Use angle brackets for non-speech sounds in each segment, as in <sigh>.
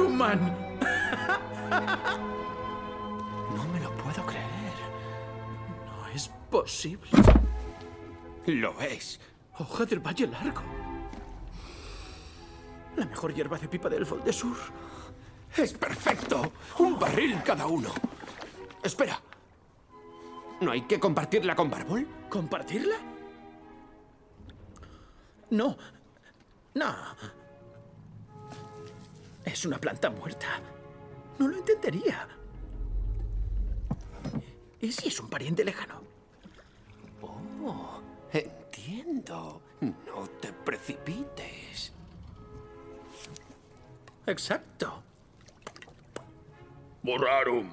Saruman! No me lo puedo creer. No es posible. Lo es. Hoja del Valle Largo. La mejor hierba de pipa del Folde Sur. Es perfecto. Un barril cada uno. Espera. ¿No hay que compartirla con Barbol? ¿Compartirla? No. No. Es una planta muerta. No lo entendería. ¿Y si es un pariente lejano? Oh, entiendo. No te precipites. Exacto. Borrarum.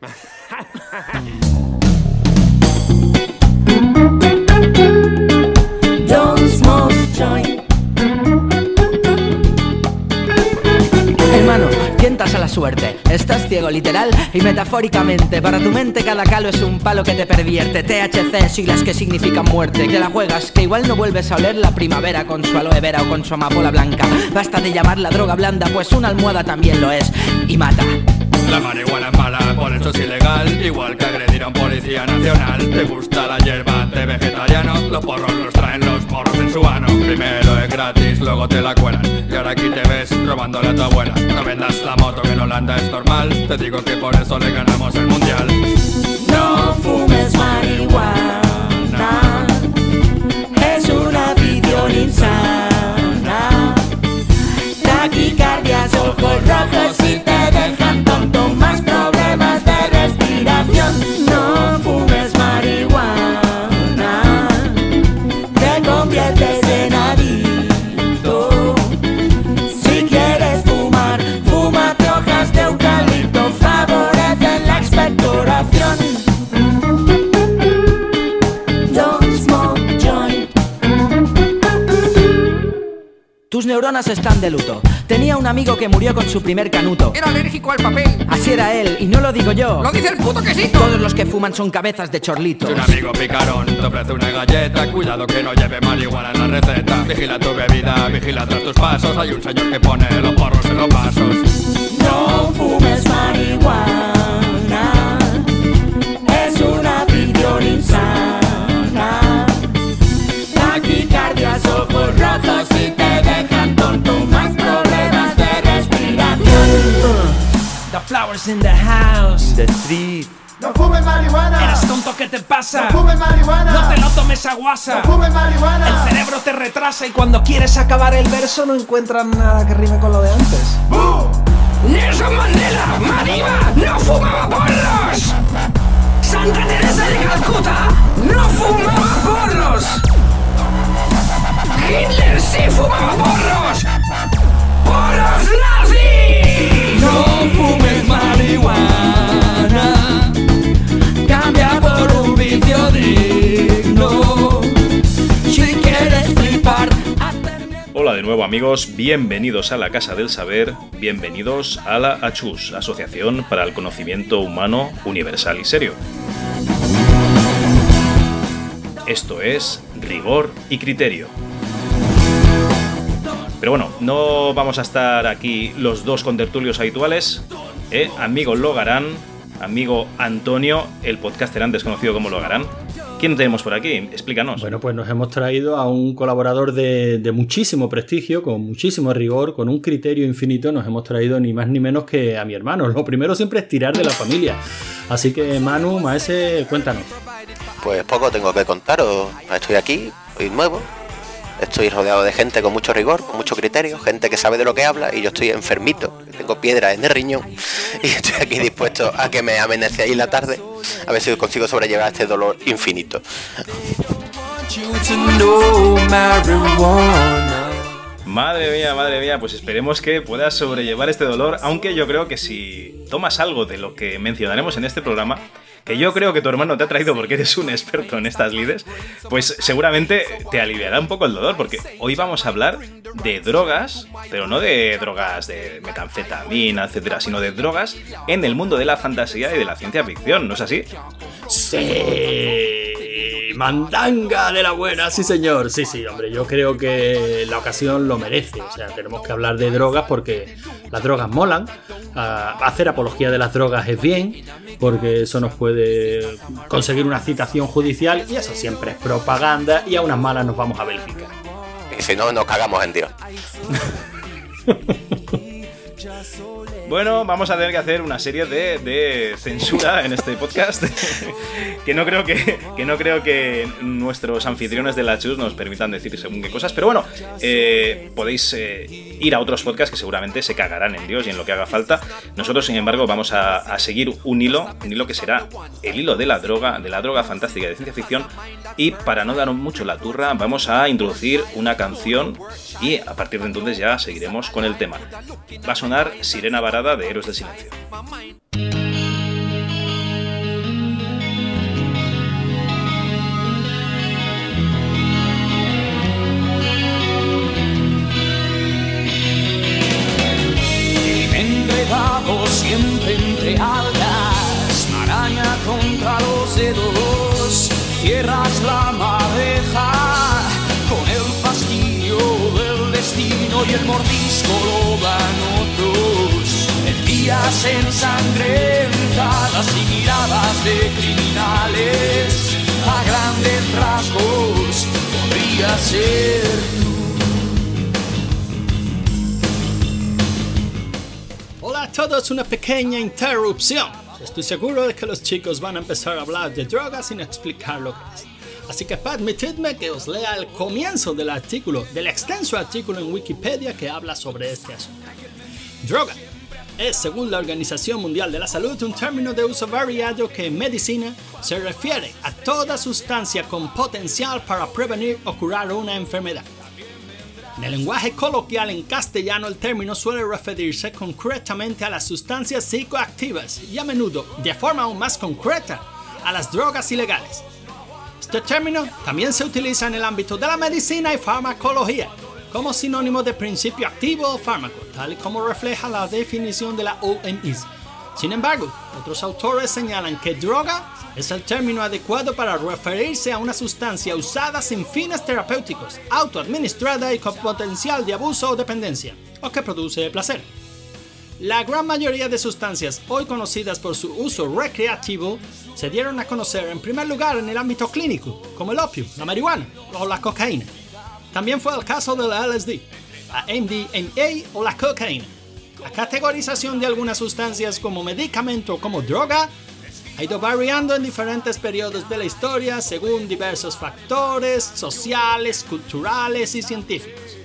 <laughs> Don't smoke joint. A la suerte. Estás ciego literal y metafóricamente. Para tu mente cada calo es un palo que te pervierte. THC, siglas que significan muerte. Que la juegas, que igual no vuelves a oler la primavera con su aloe vera o con su amapola blanca. Basta de llamar la droga blanda, pues una almohada también lo es. Y mata. La marihuana es mala, por eso es ilegal. Igual que agredir a un policía nacional. ¿Te gusta la hierba de vegetariano? Los porros los traen los morros en su ano. Primero es gratis, luego te la cuelan. Y ahora aquí te ves robándole a tu abuela. No vendas la moto que en Holanda es normal. Te digo que por eso le ganamos el mundial. No fumes marihuana. Es una afición insana. Taquicardias, ojos rojos y te dejan tonto. Más problemas de respiración. Tus neuronas están de luto. Tenía un amigo que murió con su primer canuto. Era alérgico al papel. Así era él, y no lo digo yo. Lo dice el puto quesito. Todos los que fuman son cabezas de chorlitos. Si un amigo picarón te ofrece una galleta, cuidado que no lleve marihuana en la receta. Vigila tu bebida, vigila tras tus pasos. Hay un señor que pone los porros en los vasos. No fumes marihuana. The flowers in the house. The street. No fumes marihuana. ¿Eres tonto? ¿Qué te pasa? No fumes marihuana. No te lo tomes a guasa. No fumes marihuana. El cerebro te retrasa y cuando quieres acabar el verso no encuentras nada que rime con lo de antes. Nelson Mandela, Mariva, no fumaba porros. Santa Teresa de Calcuta, no fumaba porros. Hitler sí fumaba porros. ¡Porros nazis! Hola de nuevo amigos, bienvenidos a la Casa del Saber, bienvenidos a la ACHUS, Asociación para el Conocimiento Humano Universal y Serio. Esto es rigor y criterio. Pero bueno, no vamos a estar aquí los dos contertulios habituales. ¿eh? Amigo Logarán, amigo Antonio, el podcaster antes conocido como Logarán. ¿Quién tenemos por aquí? Explícanos. Bueno, pues nos hemos traído a un colaborador de, de, muchísimo prestigio, con muchísimo rigor, con un criterio infinito. Nos hemos traído ni más ni menos que a mi hermano. Lo primero siempre es tirar de la familia. Así que Manu, Maese, cuéntanos. Pues poco tengo que contaros. Estoy aquí, soy nuevo. Estoy rodeado de gente con mucho rigor, con mucho criterio, gente que sabe de lo que habla y yo estoy enfermito, tengo piedra en el riñón <laughs> y estoy aquí dispuesto a que me ahí la tarde a ver si consigo sobrellevar este dolor infinito. Madre mía, madre mía, pues esperemos que puedas sobrellevar este dolor, aunque yo creo que si tomas algo de lo que mencionaremos en este programa, que yo creo que tu hermano te ha traído porque eres un experto en estas lides, pues seguramente te aliviará un poco el dolor, porque hoy vamos a hablar de drogas, pero no de drogas de metanfetamina, etcétera, sino de drogas en el mundo de la fantasía y de la ciencia ficción, ¿no es así? Sí, mandanga de la buena, sí señor, sí, sí, hombre, yo creo que la ocasión lo merece, o sea, tenemos que hablar de drogas porque Las drogas molan, ah, hacer apología de las drogas es bien, porque eso nos puede conseguir una citación judicial y eso siempre es propaganda y a unas malas nos vamos a Bélgica. Y si no, nos cagamos en Dios. <laughs> Bueno, vamos a tener que hacer una serie de, censura en este podcast. <laughs> que no creo que, que no creo que nuestros anfitriones de la Chus nos permitan decir según qué cosas. Pero bueno, eh, podéis eh, ir a otros podcasts que seguramente se cagarán en Dios y en lo que haga falta. Nosotros, sin embargo, vamos a, seguir un hilo, un hilo que será el hilo de la droga, de la droga fantástica de ciencia ficción. Y para no dar mucho la turra, vamos a introducir una canción y a partir de entonces ya seguiremos con el tema. Va a Sirena Varada de Héroes del Silencio. Siempre entre algas, maraña contra los dedos, cierras la madeja con el pastillo del destino y el mordisco lo dan otros. Días ensangrentadas y miradas de criminales, a grandes rasgos podría ser tú. Hola a todos, una pequeña interrupción. Estoy seguro de que los chicos van a empezar a hablar de drogas sin explicar lo que es. Así que permitidme que os lea el comienzo del artículo, del extenso artículo en Wikipedia que habla sobre este asunto. Droga es, según la Organización Mundial de la Salud, un término de uso variado que en medicina se refiere a toda sustancia con potencial para prevenir o curar una enfermedad. En el lenguaje coloquial en castellano el término suele referirse concretamente a las sustancias psicoactivas y a menudo, de forma aún más concreta, a las drogas ilegales. Este término también se utiliza en el ámbito de la medicina y farmacología como sinónimo de principio activo o fármaco, tal y como refleja la definición de la OMS. Sin embargo, otros autores señalan que droga es el término adecuado para referirse a una sustancia usada sin fines terapéuticos, autoadministrada y con potencial de abuso o dependencia, o que produce placer. La gran mayoría de sustancias hoy conocidas por su uso recreativo se dieron a conocer en primer lugar en el ámbito clínico, como el opio, la marihuana o la cocaína. También fue el caso de la LSD, la MDMA o la cocaína. La categorización de algunas sustancias como medicamento o como droga ha ido variando en diferentes periodos de la historia según diversos factores sociales, culturales y científicos.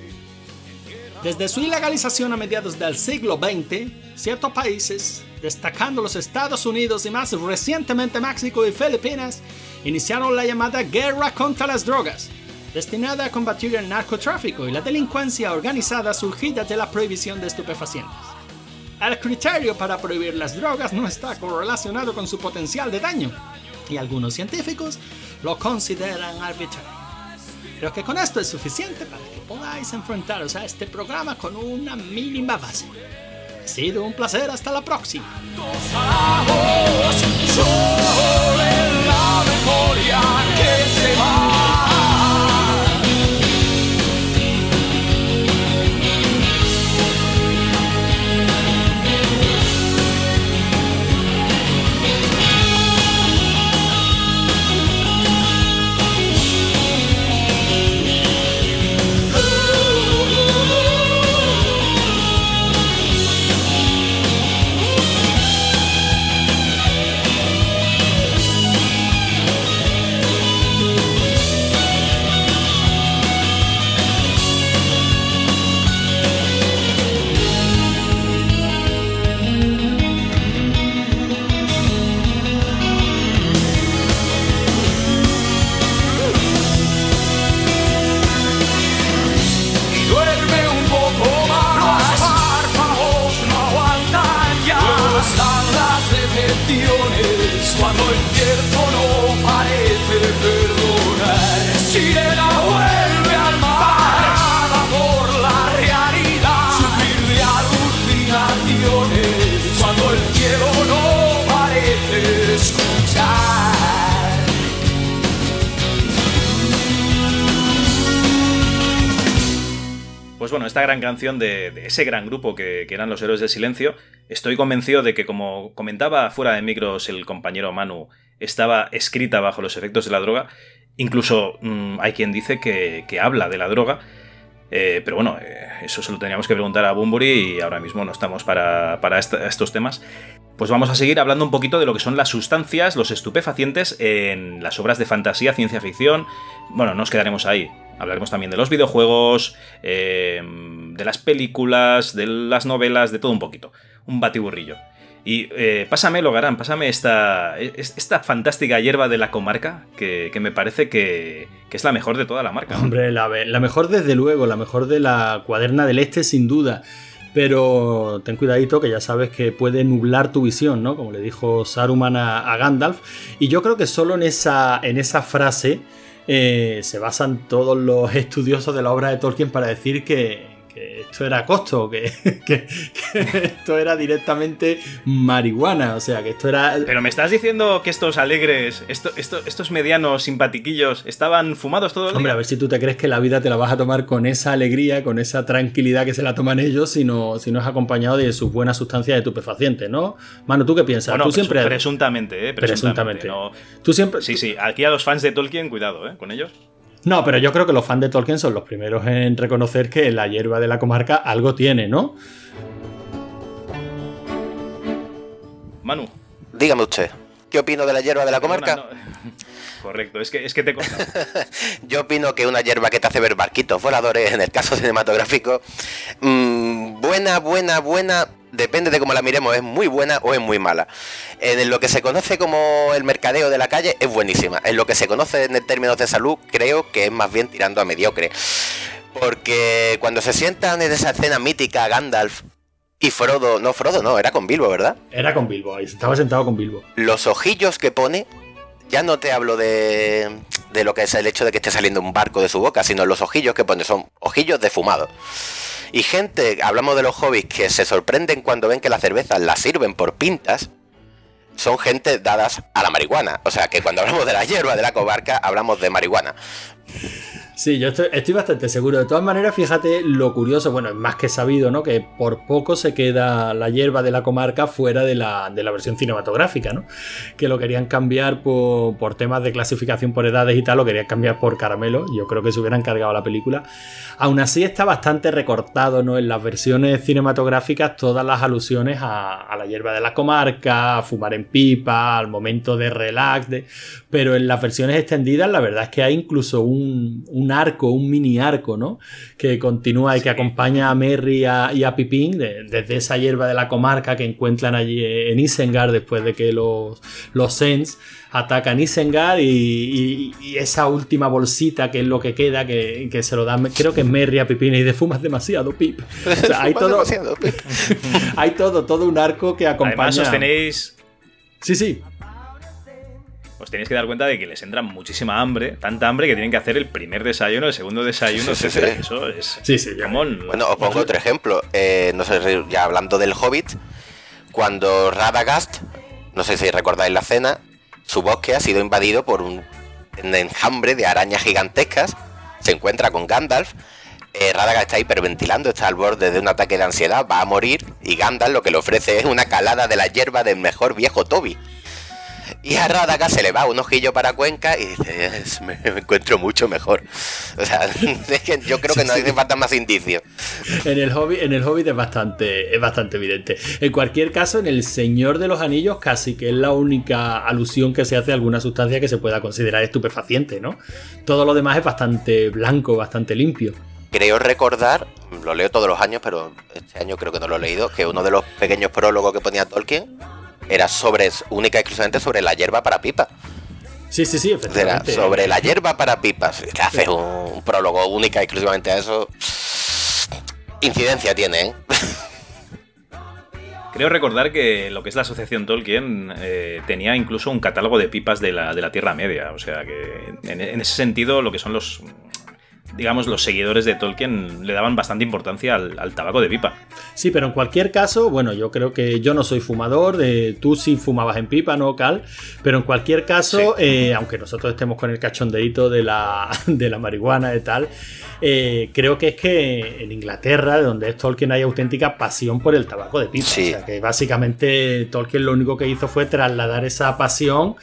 Desde su ilegalización a mediados del siglo XX, ciertos países, destacando los Estados Unidos y más recientemente México y Filipinas, iniciaron la llamada Guerra contra las Drogas, destinada a combatir el narcotráfico y la delincuencia organizada surgida de la prohibición de estupefacientes. El criterio para prohibir las drogas no está correlacionado con su potencial de daño, y algunos científicos lo consideran arbitrario. Creo que con esto es suficiente para que podáis enfrentaros a este programa con una mínima base. Ha sido un placer, hasta la próxima. Memoria Pues bueno, esta gran canción de, ese gran grupo que, eran los Héroes del Silencio, estoy convencido de que, como comentaba fuera de micros el compañero Manu, estaba escrita bajo los efectos de la droga. Incluso mmm, hay quien dice que, habla de la droga. Eh, pero bueno, eh, eso se lo teníamos que preguntar a Bumburi y ahora mismo no estamos para, para estos temas. Pues vamos a seguir hablando un poquito de lo que son las sustancias, los estupefacientes en las obras de fantasía, ciencia ficción. Bueno, nos quedaremos ahí. Hablaremos también de los videojuegos, eh, de las películas, de las novelas, de todo un poquito. Un batiburrillo. Y eh, pásame, Logarán, pásame esta, esta fantástica hierba de la comarca, que, que me parece que, que, es la mejor de toda la marca. Hombre, la, la, mejor desde luego, la mejor de la cuaderna del este sin duda. Pero ten cuidadito que ya sabes que puede nublar tu visión, ¿no? Como le dijo Saruman a, a Gandalf. Y yo creo que solo en esa, en esa frase eh, se basan todos los estudiosos de la obra de Tolkien para decir que, que esto era costo, que, <laughs> que, que, esto era directamente marihuana, o sea, que esto era... Pero me estás diciendo que estos alegres, esto, esto, estos medianos simpatiquillos, estaban fumados todo el día. Hombre, a ver si tú te crees que la vida te la vas a tomar con esa alegría, con esa tranquilidad que se la toman ellos, sino, si no es acompañado de sus buenas sustancias de estupefacientes, ¿no? Mano, ¿tú qué piensas? Bueno, tú siempre... Presuntamente, ¿eh? Presuntamente. presuntamente. No... Tú siempre... Sí, sí, aquí a los fans de Tolkien, cuidado, ¿eh? Con ellos. No, pero yo creo que los fans de Tolkien son los primeros en reconocer que la hierba de la comarca algo tiene, ¿no? Manu. Dígame usted, ¿qué opino de la hierba de la comarca? No. Correcto, es que, es que te <laughs> Yo opino que una hierba que te hace ver barquitos voladores, en el caso <laughs> cinematográfico, mmm, buena, buena, buena, depende de cómo la miremos, es muy buena o es muy mala. En lo que se conoce como el mercadeo de la calle es buenísima. En lo que se conoce en términos de salud, creo que es más bien tirando a mediocre. Porque cuando se sientan en esa escena mítica Gandalf y Frodo, no Frodo, no, era con Bilbo, ¿verdad? Era con Bilbo, ahí estaba sentado con Bilbo. Los ojillos que pone, ya no te hablo de, de lo que es el hecho de que esté saliendo un barco de su boca, sino los ojillos que pone, son ojillos defumados. Y gente, hablamos de los hobbies que se sorprenden cuando ven que la cerveza la sirven por pintas, son gente dadas a la marihuana. O sea que cuando hablamos de la hierba de la comarca, hablamos de marihuana. Sí, yo estoy, estoy, bastante seguro. De todas maneras, fíjate lo curioso, bueno, es más que sabido, ¿no? Que por poco se queda la hierba de la comarca fuera de la, de la versión cinematográfica, ¿no? Que lo querían cambiar por, por, temas de clasificación por edades y tal, lo querían cambiar por caramelo. Yo creo que se hubieran cargado la película. Aún así está bastante recortado, ¿no? En las versiones cinematográficas todas las alusiones a, la hierba de la comarca, a fumar en pipa, al momento de relax, pero en las versiones extendidas la verdad es que hay incluso un un arco, un mini arco, ¿no? Que continúa y que acompaña a Merry y a, y a Pipín de, desde esa hierba de la comarca que encuentran allí en Isengard después de que los, los Sens atacan Isengard y, y, y, esa última bolsita que es lo que queda, que, que se lo dan, creo que es Merry a Pipín y de fumas demasiado, Pip. <laughs> O sea, hay todo, Pip. <laughs> hay todo, todo un arco que acompaña. Además, os tenéis. Sí, sí os tenéis que dar cuenta de que les entra muchísima hambre, tanta hambre que tienen que hacer el primer desayuno, el segundo desayuno, Sí, sí, etcétera. sí. Eso es. Sí, sí. Bueno, os pongo otro ejemplo. Eh, no sé, ya hablando del Hobbit, cuando Radagast, no sé si recordáis la escena, su bosque ha sido invadido por un enjambre de arañas gigantescas. Se encuentra con Gandalf. Eh, Radagast está hiperventilando, está al borde de un ataque de ansiedad, va a morir. Y Gandalf lo que le ofrece es una calada de la hierba del mejor viejo Toby. Y a Radagast se le va un ojillo para Cuenca y dice, "Es- me, encuentro mucho mejor. O sea, <laughs> es que yo creo que no hace falta más indicios. En el Hobbit, en el Hobbit es bastante, es bastante evidente. En cualquier caso, en el Señor de los Anillos casi que es la única alusión que se hace a alguna sustancia que se pueda considerar estupefaciente, ¿no? Todo lo demás es bastante blanco, bastante limpio. Creo recordar, lo leo todos los años, pero este año creo que no lo he leído, que uno de los pequeños prólogos que ponía Tolkien era sobre, única y exclusivamente sobre la hierba para pipa. Sí, sí, sí, Era efectivamente. sobre la hierba para pipas. Que haces un, un prólogo única y exclusivamente a eso. Incidencia tiene, ¿eh? <laughs> Creo recordar que lo que es la asociación Tolkien eh, tenía incluso un catálogo de pipas de la, de la Tierra Media. O sea que en, en ese sentido lo que son los digamos los seguidores de Tolkien le daban bastante importancia al, al tabaco de pipa. Sí, pero en cualquier caso, bueno, yo creo que yo no soy fumador, de, tú sí fumabas en pipa, ¿no, Cal? Pero en cualquier caso, Sí. eh, aunque nosotros estemos con el cachondeito de la, <laughs> de la marihuana y tal, eh, creo que es que en Inglaterra, de donde es Tolkien, hay auténtica pasión por el tabaco de pipa. O sea, que básicamente Tolkien lo único que hizo fue trasladar esa pasión,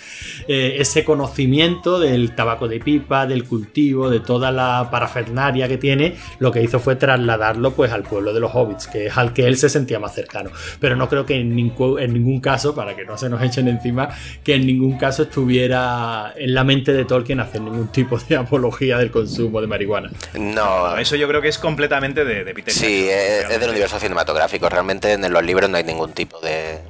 eh, ese conocimiento del tabaco de pipa, del cultivo, de toda la parafernaria que tiene, lo que hizo fue trasladarlo pues al pueblo de los hobbits, que es al que él se sentía más cercano. Pero no creo que en, ningún, en ningún caso, para que no se nos echen encima, que en ningún caso estuviera en la mente de Tolkien hacer ningún tipo de <laughs> apología del consumo de marihuana. No, Eso yo creo que es completamente de, de Peter Sí, Jackson, es, del universo cinematográfico. Realmente en los libros no hay ningún tipo de,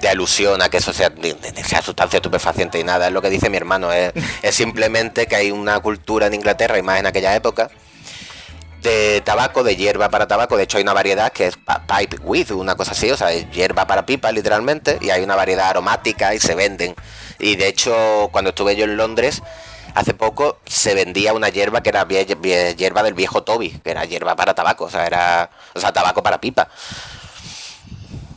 de alusión a que eso sea, de- de- sea sustancia estupefaciente y nada. Es lo que dice mi hermano. Es, <laughs> es simplemente que hay una cultura en Inglaterra y más en aquella época de tabaco, de hierba para tabaco. De hecho, hay una variedad que es pipe with, una cosa así, o sea, es hierba para pipa, literalmente. Y hay una variedad aromática y se venden. Y de hecho, cuando estuve yo en Londres, hace poco se vendía una hierba que era hierba del viejo Toby, que era hierba para tabaco, o sea, era, o sea, tabaco para pipa.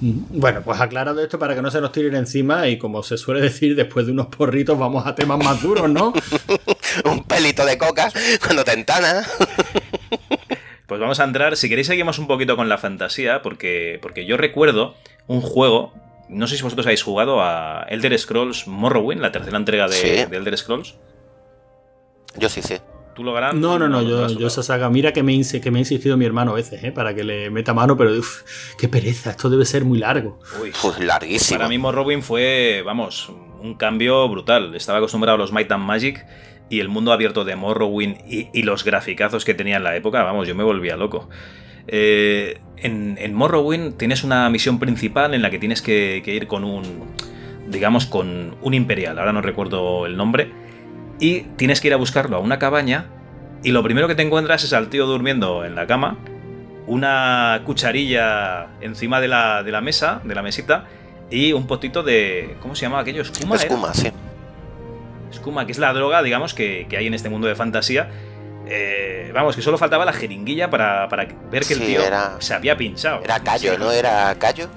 Bueno, pues aclarado esto para que no se nos tiren encima y como se suele decir, después de unos porritos vamos a temas más duros, ¿no? <laughs> Un pelito de coca cuando te entana. <laughs> Pues vamos a entrar, si queréis seguimos un poquito con la fantasía, porque, porque yo recuerdo un juego, no sé si vosotros habéis jugado a Elder Scrolls Morrowind, la tercera entrega de, Sí. de Elder Scrolls. Yo sí, sí. ¿Tú lo ganas? No, no, no, yo, yo esa saga, mira que me, que me ha insistido mi hermano a veces, ¿eh? para que le meta mano, pero uf, qué pereza, esto debe ser muy largo. Uy, Pues larguísimo. Para mí Morrowind fue, vamos, un cambio brutal. Estaba acostumbrado a los Might and Magic y el mundo abierto de Morrowind y, y los graficazos que tenía en la época, vamos, yo me volvía loco. Eh, en, en Morrowind tienes una misión principal en la que tienes que, que ir con un, digamos, con un imperial, ahora no recuerdo el nombre, y tienes que ir a buscarlo a una cabaña y lo primero que te encuentras es al tío durmiendo en la cama, una cucharilla encima de la, de la mesa, de la mesita, y un potito de. ¿Cómo se llama aquello? Escuma. Escuma, sí. Escuma, que es la droga, digamos, que, que hay en este mundo de fantasía. Eh, vamos, que solo faltaba la jeringuilla para, para ver que el tío era- se había pinchado. Era Cayo, ¿no? Era Cayo.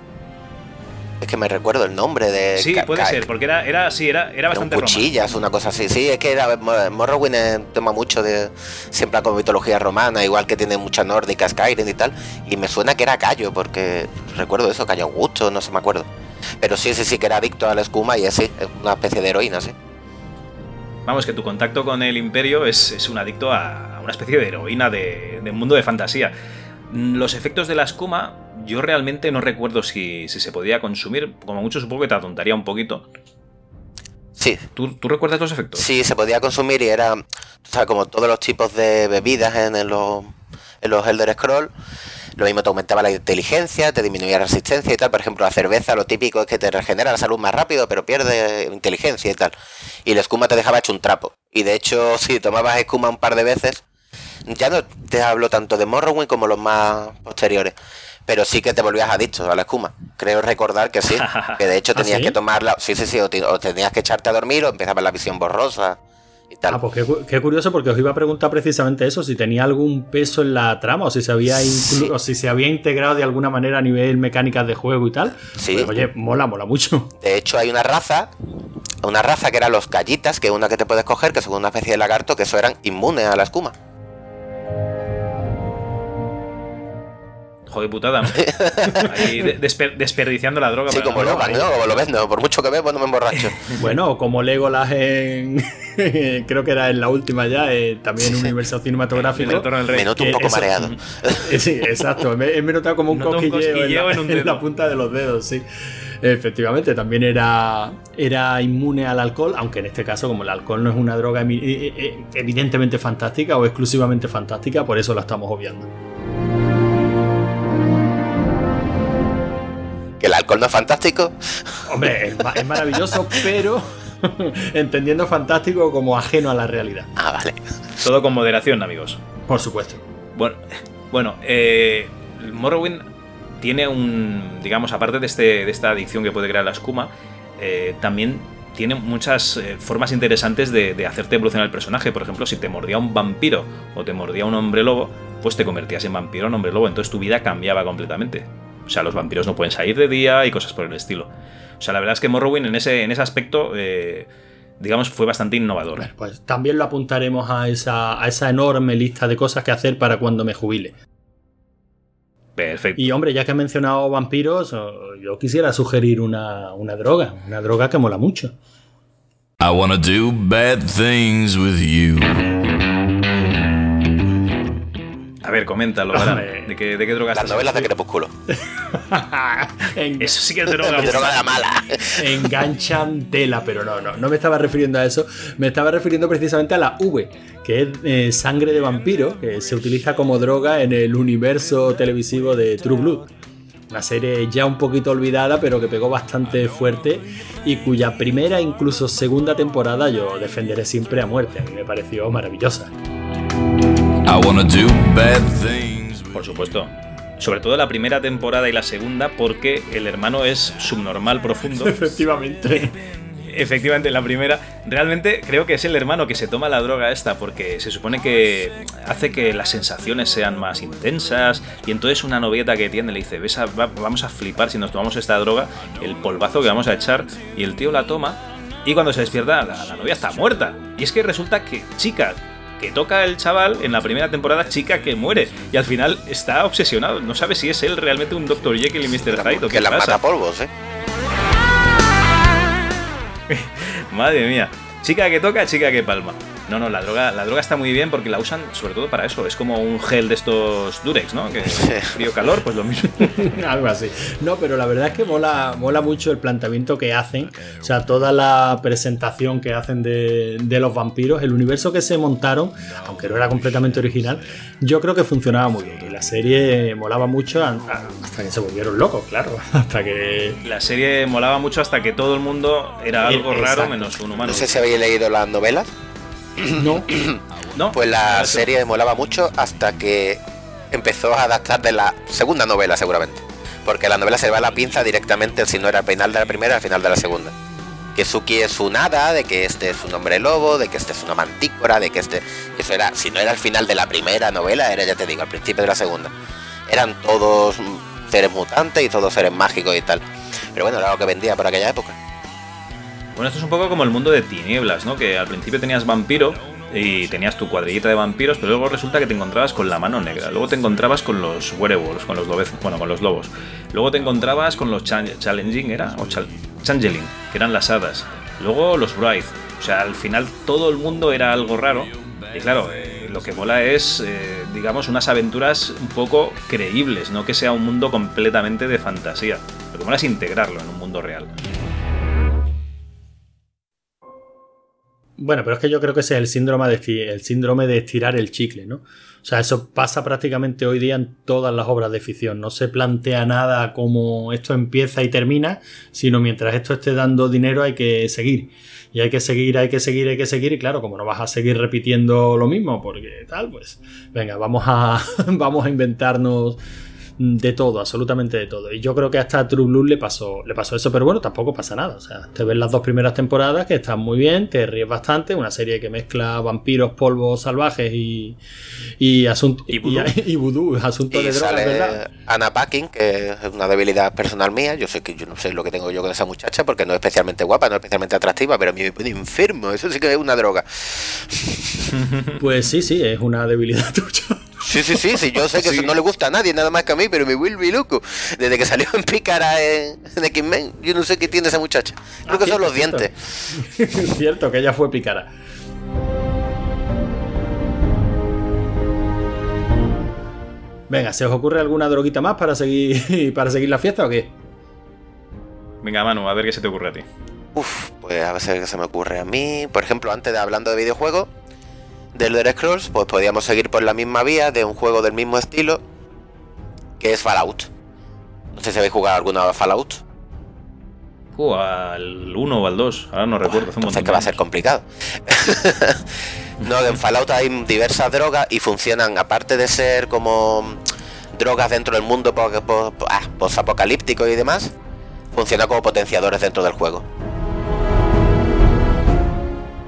Es que me recuerdo el nombre de. Sí, puede ser, porque era, era, sí, era, era bastante romántico. cuchillas, una cosa así. Sí, es que era, Mo- Morrowind eh, toma mucho de. Siempre con mitología romana, igual que tiene mucha nórdica, Skyrim y tal. Y me suena que era Cayo, porque recuerdo eso, Cayo Augusto, no sé, me acuerdo. Pero sí, sí, sí, que era adicto a la escuma y así, es una especie de heroína, sí. Vamos, que tu contacto con el imperio es, es un adicto a una especie de heroína de, de un mundo de fantasía. Mm, Los efectos de la escuma, yo realmente no recuerdo si, si se podía consumir. Como mucho supongo que te atontaría un poquito. Sí. ¿Tú, tú recuerdas los efectos? Sí, se podía consumir y era, o sea, como todos los tipos de bebidas en, en los, en los Elder Scrolls. Lo mismo te aumentaba la inteligencia, te disminuía la resistencia y tal. Por ejemplo, la cerveza, lo típico es que te regenera la salud más rápido, pero pierde inteligencia y tal. Y la escuma te dejaba hecho un trapo. Y de hecho, <laughs> si tomabas escuma un par de veces, ya no te hablo tanto de Morrowind como los más posteriores. Pero sí que te volvías adicto a la escuma. Creo recordar que sí. <laughs> Que de hecho ¿Ah, tenías sí? que tomarla. Sí, sí, sí. O, te- o tenías que echarte a dormir o empezaba la visión borrosa y tal. Ah, pues qué, qué curioso, porque os iba a preguntar precisamente eso, si tenía algún peso en la trama, o si se había, inclu- o si se había integrado de alguna manera a nivel mecánicas de juego y tal. Sí. Pues, oye, mola, mola mucho. De hecho, hay una raza, una raza que eran los gallitas, que es una que te puedes coger, que son una especie de lagarto, que eso eran inmunes a la escuma. Joder, putada. <laughs> Ahí de- desper- desperdiciando la droga. Sí, para como lo, no, como lo ves, no, por mucho que bebo no me emborracho. <laughs> Bueno, como Legolas en. <laughs> creo que era en la última ya, eh, también un universo cinematográfico. El rey. Me noto un poco eso- mareado. Eh, Sí, exacto. Me, me he notado como un Noto un cosquilleo, cosquilleo en, en un la, en la punta de los dedos, sí. Efectivamente, también era, era inmune al alcohol, aunque en este caso, como el alcohol no es una droga emi- eh, eh, evidentemente fantástica o exclusivamente fantástica, por eso la estamos obviando. Que el alcohol no es fantástico. Hombre, es, ma- es maravilloso, pero <laughs> entendiendo fantástico como ajeno a la realidad. Ah, vale. Todo con moderación, amigos. Por supuesto. Bueno, bueno eh, Morrowind tiene un, digamos, aparte de, este, de esta adicción que puede crear la escuma, eh, también tiene muchas eh, formas interesantes de, de hacerte evolucionar el personaje. Por ejemplo, si te mordía un vampiro o te mordía un hombre lobo, pues te convertías en vampiro o en hombre lobo, entonces tu vida cambiaba completamente. O sea, los vampiros no pueden salir de día y cosas por el estilo. O sea, la verdad es que Morrowind en ese, en ese aspecto eh, digamos, fue bastante innovador. Pues también lo apuntaremos a esa, a esa enorme lista de cosas que hacer para cuando me jubile. Perfecto. Y hombre, ya que he mencionado vampiros, yo quisiera sugerir una, una droga, una droga que mola mucho. I wanna do bad things with you. A ver, coméntalo, Alan. ¿De qué, ¿De qué droga Las novelas de? Crepúsculo. <laughs> Eso sí que es droga. <laughs> Droga de la mala. Enganchan tela, pero no, no, no me estaba refiriendo a eso. Me estaba refiriendo precisamente a la V, que es eh, sangre de vampiro, que se utiliza como droga en el universo televisivo de True Blood. Una serie ya un poquito olvidada, pero que pegó bastante fuerte y cuya primera e incluso segunda temporada yo defenderé siempre a muerte. A mí me pareció maravillosa. Por supuesto. Sobre todo la primera temporada y la segunda, porque el hermano es subnormal profundo. <laughs> Efectivamente. Efectivamente, en la primera, realmente creo que es el hermano que se toma la droga esta, porque se supone que hace que las sensaciones sean más intensas, y entonces una novieta que tiene le dice, ves a- va- vamos a flipar si nos tomamos esta droga, el polvazo que vamos a echar, y el tío la toma, y cuando se despierta, la, la novia está muerta. Y es que resulta que chica que toca el chaval en la primera temporada, chica que muere, y al final está obsesionado, no sabe si es él realmente un Dr. Jekyll y Mr. Hyde Que las pasa. mata polvos, ¿eh? <laughs> Madre mía. Chica que toca, chica que palma. No, no, la droga, la droga está muy bien porque la usan sobre todo para eso. Es como un gel de estos Durex, ¿no? Que <laughs> frío-calor, pues lo mismo. <laughs> Algo así. No, pero la verdad es que mola, mola mucho el planteamiento que hacen. O sea, toda la presentación que hacen de, de los vampiros, el universo que se montaron, aunque no era completamente original, yo creo que funcionaba muy bien. Y la serie molaba mucho hasta que se volvieron locos, claro. <laughs> Hasta que. La serie molaba mucho hasta que todo el mundo era algo raro menos un humano. No sé si habéis leído las novelas. No. <clears throat> No, Pues la serie molaba mucho hasta que empezó a adaptar de la segunda novela, seguramente. Porque la novela se va a la pinza directamente, si no era al final de la primera, al final de la segunda. Que Suki es un hada, de que este es un hombre lobo, de que este es una mantícora, de que este. Eso era, si no era al final de la primera novela, era ya te digo, al principio de la segunda. Eran todos seres mutantes y todos seres mágicos y tal. Pero bueno, era lo que vendía por aquella época. Bueno, esto es un poco como el mundo de tinieblas, ¿no? Que al principio tenías vampiro y tenías tu cuadrillita de vampiros, pero luego resulta que te encontrabas con la mano negra. Luego te encontrabas con los werewolves, con los lobez, bueno, con los lobos. Luego te encontrabas con los challenging, ¿era? O changeling, que eran las hadas. Luego los Wraith. O sea, al final todo el mundo era algo raro. Y claro, eh, lo que mola es, eh, digamos, unas aventuras un poco creíbles, no que sea un mundo completamente de fantasía. Lo que mola es integrarlo en un mundo real. Bueno, pero es que yo creo que ese es el síndrome de, el síndrome de estirar el chicle, ¿no? O sea, eso pasa prácticamente hoy día en todas las obras de ficción. No se plantea nada como esto empieza y termina, sino mientras esto esté dando dinero hay que seguir. Y hay que seguir, hay que seguir, hay que seguir. Y claro, como no vas a seguir repitiendo lo mismo, porque tal, pues venga, vamos a, <laughs> vamos a inventarnos de todo, absolutamente de todo. Y yo creo que hasta a True Blood le pasó, le pasó eso, pero bueno, tampoco pasa nada. O sea, te ves las dos primeras temporadas que están muy bien, te ríes bastante, una serie que mezcla vampiros, polvos salvajes y, y asuntos y, vudú. y vudú, Y de drogas, sale ¿verdad? Anna Paquin, que es una debilidad personal mía. Yo sé que yo no sé lo que tengo yo con esa muchacha, porque no es especialmente guapa, no es especialmente atractiva, pero a mí me pone enfermo. Eso sí que es una droga. Pues sí, sí, es una debilidad <laughs> tuya. Sí, sí, sí, sí, yo sé que eso no le gusta a nadie, nada más que a mí, pero me vuelve loco. Desde que salió en Pícara en, en X-Men, yo no sé qué tiene esa muchacha. Creo que son los cierto, dientes. Cierto, <laughs> que ella fue pícara. Venga, ¿se os ocurre alguna droguita más para seguir <laughs> para seguir la fiesta o qué? Venga, Manu, a ver qué se te ocurre a ti. Uf, pues a ver qué se me ocurre a mí. Por ejemplo, antes de hablando de videojuegos, de Elder Scrolls, pues podríamos seguir por la misma vía de un juego del mismo estilo, que es Fallout. No sé si habéis jugado alguna Fallout. Uh, al 1 o al 2, ahora no recuerdo. Entonces que va a ser complicado. <laughs> no, en Fallout hay diversas drogas y funcionan, aparte de ser como drogas dentro del mundo ah, posapocalíptico y demás, funcionan como potenciadores dentro del juego.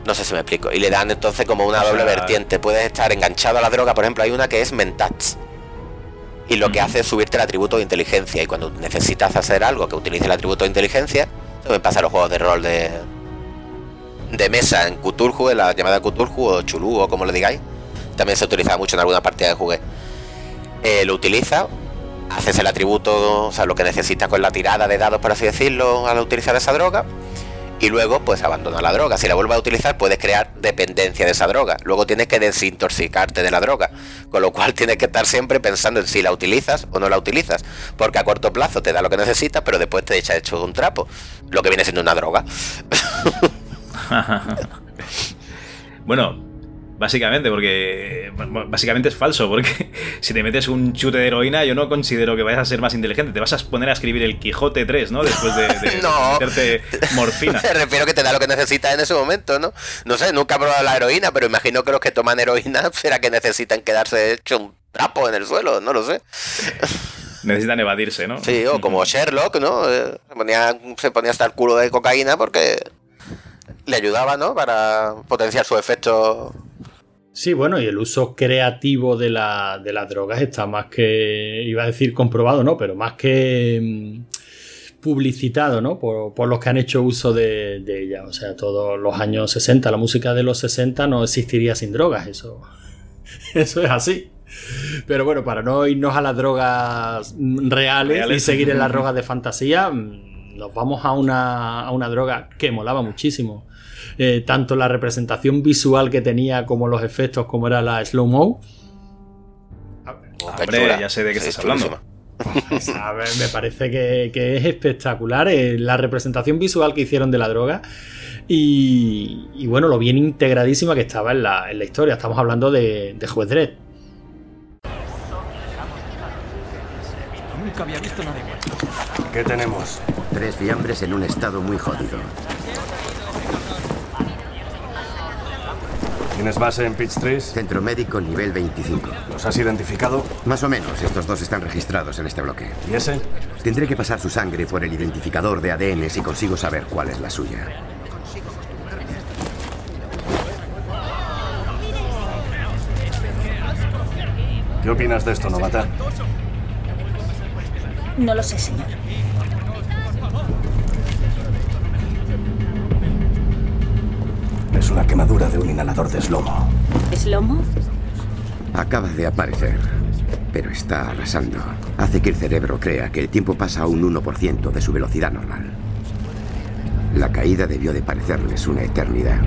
No sé si me explico. Y le dan entonces como una O doble sea- vertiente. Puedes estar enganchado a la droga, por ejemplo, hay una que es Mentats. Y lo que hace es subirte el atributo de inteligencia. Y cuando necesitas hacer algo que utilice el atributo de inteligencia, eso me pasa en los juegos de rol de, de mesa en Cthulhu, en la llamada Cthulhu o Chulú o como le digáis. También se utiliza mucho en alguna partida de juguete. Eh, lo utiliza, haces el atributo, o sea, lo que necesitas con la tirada de dados, por así decirlo, al utilizar esa droga. Y luego, pues abandona la droga. Si la vuelves a utilizar, puedes crear dependencia de esa droga. Luego tienes que desintoxicarte de la droga. Con lo cual <laughs> tienes que estar siempre pensando en si la utilizas o no la utilizas. Porque a corto plazo te da lo que necesitas, pero después te echa hecho un trapo. Lo que viene siendo una droga. <laughs> <laughs> bueno, básicamente, porque. Básicamente es falso, porque <laughs> si te metes un chute de heroína, yo no considero que vayas a ser más inteligente. Te vas a poner a escribir el Quijote 3, ¿no? Después de, de <laughs> No. meterte morfina. <laughs> Me refiero que te da lo que necesitas en ese momento, ¿no? No sé, nunca he probado la heroína, pero imagino que los que toman heroína será que necesitan quedarse hecho un trapo en el suelo, no lo sé. Necesitan evadirse, ¿no? Sí, o como Sherlock, ¿no? Eh, Se ponía, se ponía hasta el culo de cocaína porque le ayudaba, ¿no? Para potenciar su efecto. Sí, bueno, y el uso creativo de, la- de las drogas está más que, iba a decir comprobado, ¿no? Pero más que mm, publicitado, ¿no? Por, por los que han hecho uso de, de ella. O sea, todos los años 60, la música de los 60 no existiría sin drogas, eso, <laughs> eso es así. Pero bueno, para no irnos a las drogas reales, Reales. y seguir en las <laughs> drogas de fantasía, mm, nos vamos a una, a una droga que molaba muchísimo. Eh, tanto la representación visual que tenía como los efectos, como era la slow mo. Hombre, ya sé de qué estás hablando. <laughs> A ver, me parece que, que es espectacular eh, la representación visual que hicieron de la droga y, y bueno, lo bien integradísima que estaba en la, en la historia. Estamos hablando de, de Juez Dredd. Nunca había visto nada igual. ¿Qué tenemos? Tres fiambres en un estado muy jodido. ¿Tienes base en Pitch Trees? Centro médico nivel 25. ¿Los has identificado? Más o menos, estos dos están registrados en este bloque. ¿Y ese? Tendré que pasar su sangre por el identificador de ADN si consigo saber cuál es la suya. ¿Qué opinas de esto, novata? No lo sé, señor. Es una quemadura de un inhalador de slomo. ¿Es lomo? Acaba de aparecer, pero está arrasando. Hace que el cerebro crea que el tiempo pasa a un 1% de su velocidad normal. La caída debió de parecerles una eternidad.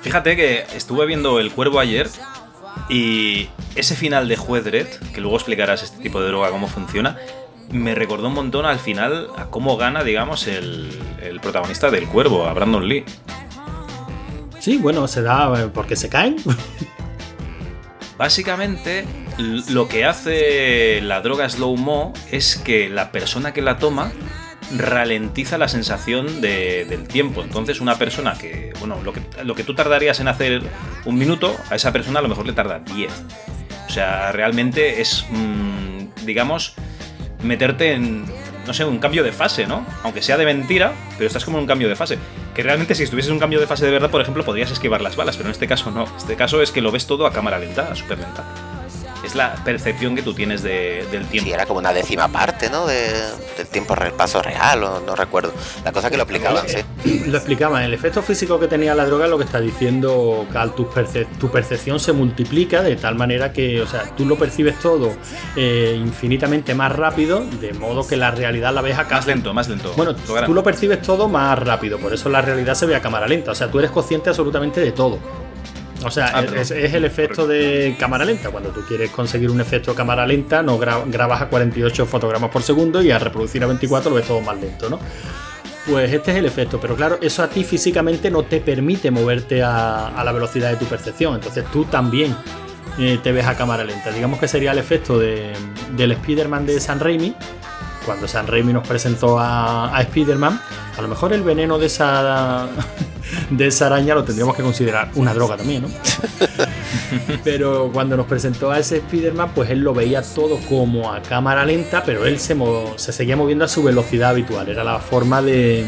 Fíjate que estuve viendo El Cuervo ayer y ese final de Juez Dredd, que luego explicarás este tipo de droga cómo funciona, me recordó un montón al final a cómo gana, digamos, el protagonista del Cuervo, a Brandon Lee. Sí, bueno, se da eh, porque se caen. <laughs> Básicamente, lo que hace la droga Slow Mo es que la persona que la toma ralentiza la sensación de- del tiempo. Entonces, una persona que, bueno, lo que, lo que tú tardarías en hacer un minuto, a esa persona a lo mejor le tarda 10. O sea, realmente es, mm, digamos, meterte en, no sé, un cambio de fase, ¿no? Aunque sea de mentira, pero estás como en un cambio de fase. Que realmente si estuvieses en un cambio de fase de verdad, por ejemplo, podrías esquivar las balas, pero en este caso no. Este caso es que lo ves todo a cámara lenta, a súper lenta. Es la percepción que tú tienes de- del tiempo. Sí, era como una décima parte, ¿no? De- del tiempo paso real, o no recuerdo. La cosa que lo explicaban, sí. Lo explicaban, el efecto físico que tenía la droga es lo que está diciendo Cal, tu, perce- tu percepción se multiplica de tal manera que, o sea, tú lo percibes todo eh, infinitamente más rápido, de modo que la realidad la ves a Más lento, más lento. Bueno, Lo tú lo percibes todo más rápido, por eso la realidad se ve a cámara lenta, o sea, tú eres consciente absolutamente de todo. O sea, Ah, es, el efecto de cámara lenta. Cuando tú quieres conseguir un efecto de cámara lenta, no gra- grabas a 48 fotogramas por segundo y a reproducir a 24 lo ves todo más lento, ¿no? Pues este es el efecto, pero claro, eso a ti físicamente no te permite moverte a, a la velocidad de tu percepción, entonces tú también eh, te ves a cámara lenta. Digamos que sería el efecto de- del Spider-Man de San Raimi, cuando San Raimi nos presentó a, a Spider-Man, a lo mejor el veneno de esa de esa araña lo tendríamos que considerar una droga también, ¿no? <laughs> pero cuando nos presentó a ese Spider-Man, pues él lo veía todo como a cámara lenta, pero él se, se seguía moviendo a su velocidad habitual. Era la forma de,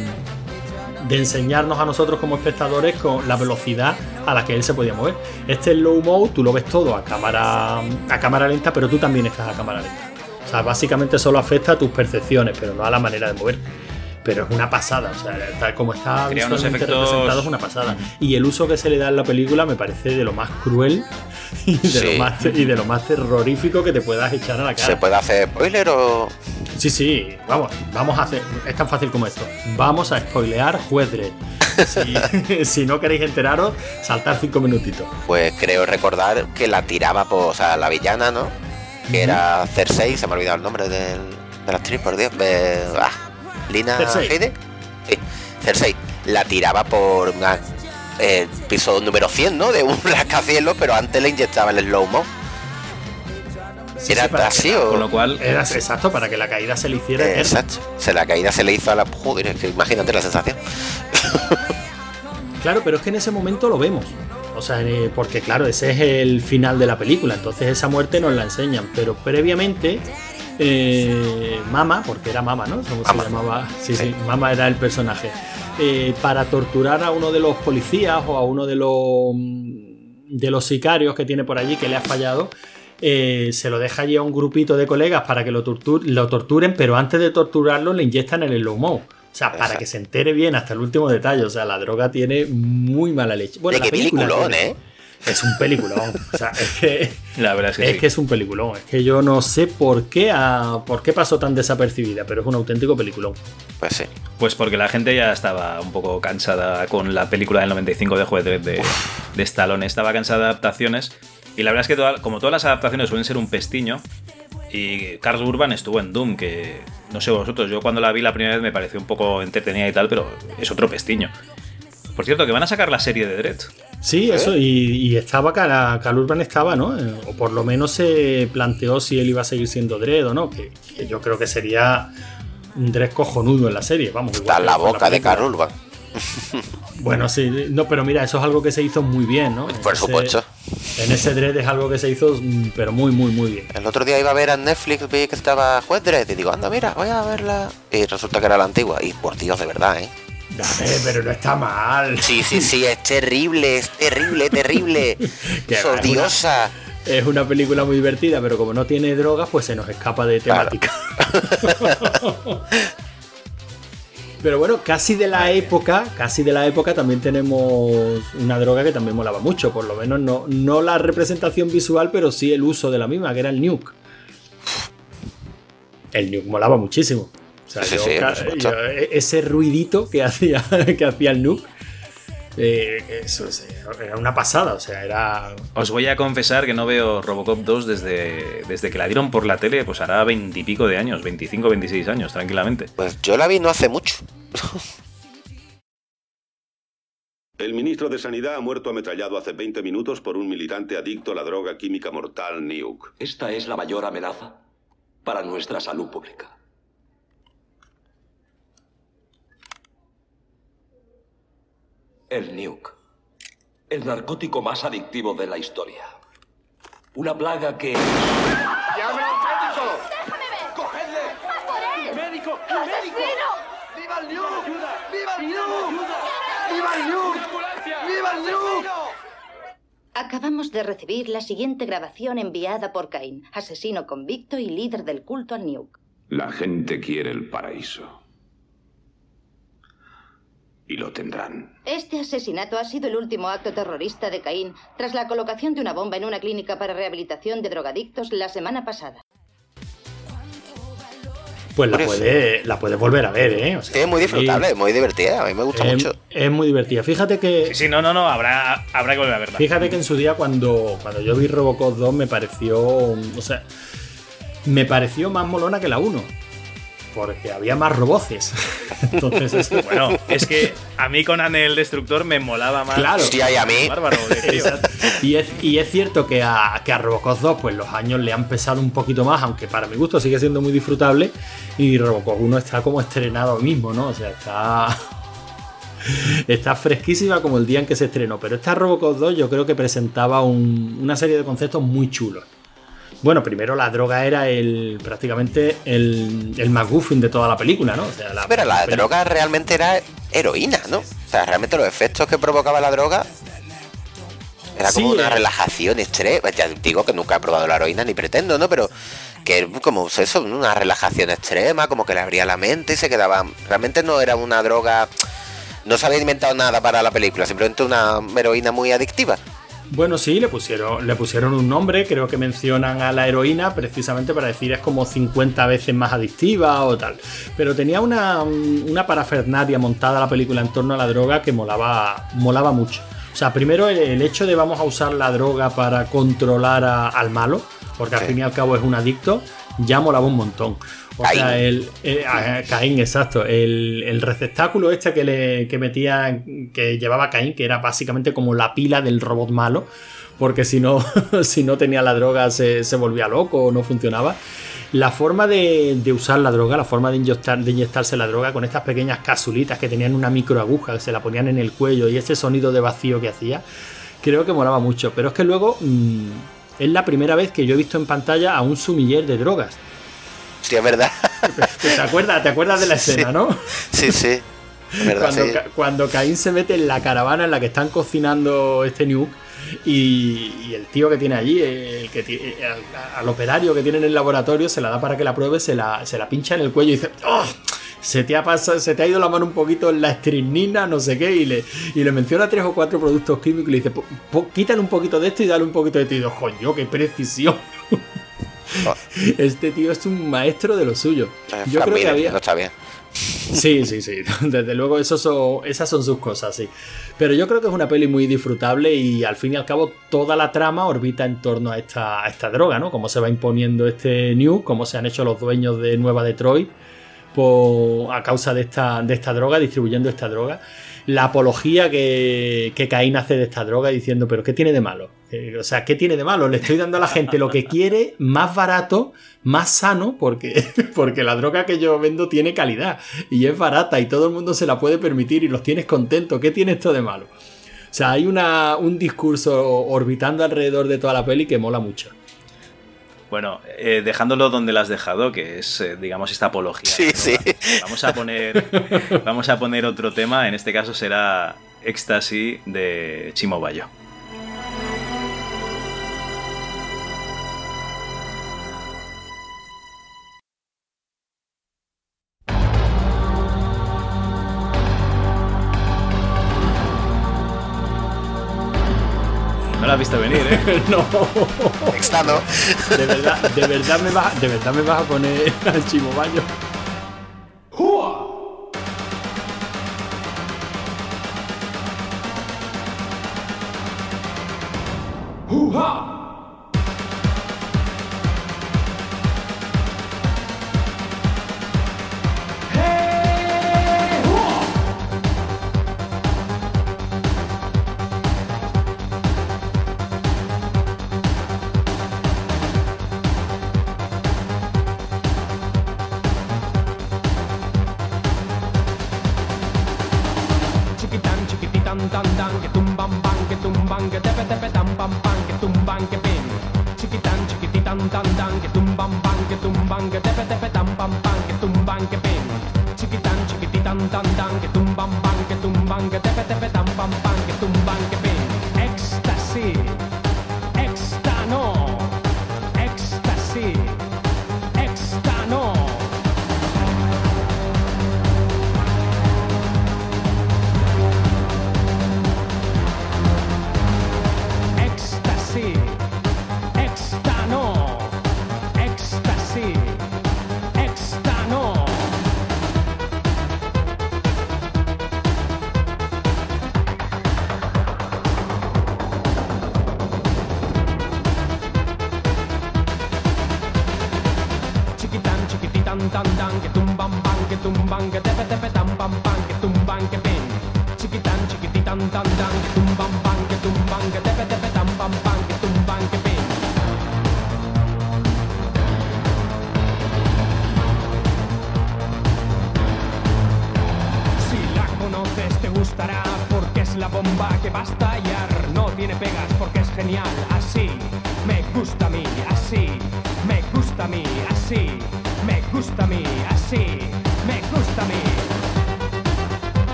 de enseñarnos a nosotros como espectadores con la velocidad a la que él se podía mover. Este low mo, tú lo ves todo a cámara, a cámara lenta, pero tú también estás a cámara lenta. O sea, básicamente solo afecta a tus percepciones, pero no a la manera de mover. Pero es una pasada, o sea, tal como está Crea unos efectos- representado es una pasada. Y el uso que se le da en la película me parece de lo más cruel <laughs> y de, Sí. lo, más, y de lo más terrorífico que te puedas echar a la cara. ¿Se puede hacer spoiler o.? Sí, sí, vamos, vamos a hacer. Es tan fácil como esto. Vamos a spoilear Juez. Si, <laughs> si no queréis enteraros, saltar cinco minutitos. Pues creo recordar que la tiraba por. O sea, la villana, ¿no? Que era Cersei, se me ha olvidado el nombre del, de la actriz, por Dios. de- ah, Lina Cersei. Sí, Cersei. La tiraba por una- el piso número 100, ¿no? De un <laughs> rascacielos, pero antes le inyectaba el slow-mo. ¿Era así o.? Con lo cual, Era exacto, para que la caída se le hiciera eterna. Exacto. Se la caída se le hizo a la. Joder, es que imagínate la sensación. <laughs> Claro, pero es que en ese momento lo vemos. O sea, eh, porque claro, ese es el final de la película, entonces esa muerte nos la enseñan. Pero previamente, eh, Mama, porque era Mama, ¿no? ¿Cómo Mama. se llamaba? Sí, sí, Mama era el personaje. Eh, para torturar a uno de los policías o a uno de los, de los sicarios que tiene por allí que le ha fallado, eh, se lo deja allí a un grupito de colegas para que lo, tortur- lo torturen, pero antes de torturarlo le inyectan el slow mo. O sea, para que se entere bien hasta el último detalle. O sea, la droga tiene muy mala leche. Bueno, la qué película peliculón, tiene- ¿eh? Es un peliculón. O sea, es que, la verdad es que es sí. que es un peliculón. Es que yo no sé por qué, a- por qué pasó tan desapercibida, pero es un auténtico peliculón. Pues sí. Pues porque la gente ya estaba un poco cansada con la película del 95 de Juez Dredd de, de Stallone. Estaba cansada de adaptaciones. Y la verdad es que toda- como todas las adaptaciones suelen ser un pestiño, y Carl Urban estuvo en Doom, que no sé vosotros, yo cuando la vi la primera vez me pareció un poco entretenida y tal, pero es otro pestiño. Por cierto, que van a sacar la serie de Dredd. Sí, eso, y, y estaba, Cal, Cal Urban estaba, ¿no? Eh, O por lo menos se planteó si él iba a seguir siendo Dredd o no, que, que yo creo que sería un Dredd cojonudo en la serie, vamos. igual Está la boca de. Carl Urban. Bueno, sí, no, pero mira, eso es algo que se hizo muy bien, ¿no? Por Ese- supuesto. En ese Dredd es algo que se hizo, mm, pero muy, muy, muy bien. El otro día iba a ver a Netflix, vi que estaba Juez Dredd y digo, anda, mira, voy a verla. Y resulta que era la antigua. Y por Dios, de verdad, ¿eh? Dame, pero no está mal. Sí, sí, sí, es terrible, es terrible, terrible. <laughs> Es diosa. Es una película muy divertida, pero como no tiene drogas, pues se nos escapa de temática. <laughs> pero bueno, casi de la época, casi de la época también tenemos una droga que también molaba mucho, por lo menos no, no la representación visual, pero sí el uso de la misma, que era el nuke. El nuke molaba muchísimo. O sea, Sí, yo sí, ca- por supuesto. yo- ese ruidito que hacía, <laughs> que hacía el nuke, eh, eso es- era una pasada, o sea, era Os voy a confesar que no veo Robocop 2 desde, desde que la dieron por la tele, pues hará veintipico de años, 25, 26 años, tranquilamente. Pues yo la vi no hace mucho. <laughs> El ministro de Sanidad ha muerto ametrallado hace 20 minutos por un militante adicto a la droga química mortal Nuke. Esta es la mayor amenaza para nuestra salud pública. El Nuke. El narcótico más adictivo de la historia. Una plaga que... ¡Llame al médico! ¡Cogedle! ¡Médico! ¡Médico! ¡Viva el Nuke! ¡Viva el Nuke! ¡Viva el Nuke! ¡Viva el Nuke! Acabamos de recibir la siguiente grabación enviada por Cain, asesino convicto y líder del culto al Nuke. La gente quiere el paraíso. Y lo tendrán. Este asesinato ha sido el último acto terrorista de Caín tras la colocación de una bomba en una clínica para rehabilitación de drogadictos la semana pasada. Pues la puedes la puedes volver a ver, ¿eh? O sea, Sí, es muy disfrutable, es muy divertida. A mí me gusta es, mucho. es muy divertida. Fíjate que. Sí, sí, no, no, no, habrá, habrá que volver a verla. Fíjate que en su día cuando, cuando yo vi Robocop 2 me pareció. O sea. Me pareció más molona que la 1. Porque había más roboces. <laughs> Entonces eso- Bueno, es que a mí Conan el Destructor me molaba más. Claro. Hostia, y a mí. Bárbaro. <laughs> Y es, y es cierto que a, que a Robocop 2 pues los años le han pesado un poquito más, aunque para mi gusto sigue siendo muy disfrutable. Y Robocop 1 está como estrenado mismo, ¿no? O sea, está. <laughs> está fresquísima como el día en que se estrenó. Pero esta Robocop 2 yo creo que presentaba un- una serie de conceptos muy chulos. Bueno, primero la droga era el prácticamente el, el McGuffin de toda la película, ¿no? O sea, la, Pero la droga realmente era heroína, ¿no? O sea, realmente los efectos que provocaba la droga era como Sí, una eh. relajación extrema. Ya digo que nunca he probado la heroína ni pretendo, ¿no? Pero que como eso, una relajación extrema, como que le abría la mente y se quedaba. Realmente no era una droga. No se había inventado nada para la película, simplemente una heroína muy adictiva. Bueno, sí, le pusieron, le pusieron un nombre, creo que mencionan a la heroína precisamente para decir es como 50 veces más adictiva o tal. Pero tenía una, una parafernalia montada la película en torno a la droga que molaba, molaba mucho. O sea, primero el, el hecho de vamos a usar la droga para controlar a- al malo, porque al Sí. fin y al cabo es un adicto, ya molaba un montón. O sea, el, eh, a- Caín, exacto. El, el receptáculo este que le que metía, que llevaba Caín, que era básicamente como la pila del robot malo, porque si no, <laughs> si no tenía la droga se, se volvía loco o no funcionaba. La forma de, de usar la droga, la forma de, inyectar, de inyectarse la droga con estas pequeñas casulitas que tenían una microaguja que se la ponían en el cuello y ese sonido de vacío que hacía, creo que molaba mucho. Pero es que luego mm, es la primera vez que yo he visto en pantalla a un sumiller de drogas. Sí, es verdad. <laughs> ¿Te acuerdas, ¿te acuerdas de la escena, Sí. no? Sí, sí. Es verdad, cuando, sí. Cuando Caín se mete en la caravana en la que están cocinando este nuke y, y el tío que tiene allí, el que al, al operario que tiene en el laboratorio, se la da para que la pruebe, se la, se la pincha en el cuello y dice, ¡Oh! Se te, ha pasado, se te ha ido la mano un poquito en la estrinina, no sé qué, y le, y le menciona tres o cuatro productos químicos y le dice, "Po- po- quítale un poquito de esto y dale un poquito de esto. Y digo, coño, qué precisión. <laughs> Este tío es un maestro de lo suyo. Eh, Yo creo que había, No está bien. Sí, sí, sí. <laughs> Desde luego, eso son- esas son sus cosas, sí. Pero yo creo que es una peli muy disfrutable y al fin y al cabo toda la trama orbita en torno a esta, a esta droga, ¿no? Cómo se va imponiendo este New, cómo se han hecho los dueños de Nueva Detroit por- a causa de esta, de esta droga, distribuyendo esta droga. La apología que, que Caín hace de esta droga diciendo, pero ¿qué tiene de malo? Eh, o sea, ¿qué tiene de malo? Le estoy dando a la gente lo que quiere, más barato, más sano, porque, <laughs> porque la droga que yo vendo tiene calidad y es barata y todo el mundo se la puede permitir y los tienes contentos. ¿Qué tiene esto de malo? O sea, hay una, un discurso orbitando alrededor de toda la peli que mola mucho. Bueno, eh, dejándolo donde lo has dejado, que es, eh, digamos, esta apología. Sí, sí. Vamos a poner, vamos a poner otro tema. En este caso será Éxtasis de Chimo Bayo. Has visto venir, ¿eh? <laughs> no. Extano. De verdad, de verdad me vas, de verdad me vas a poner <laughs> al chimo baño. Chiquitan,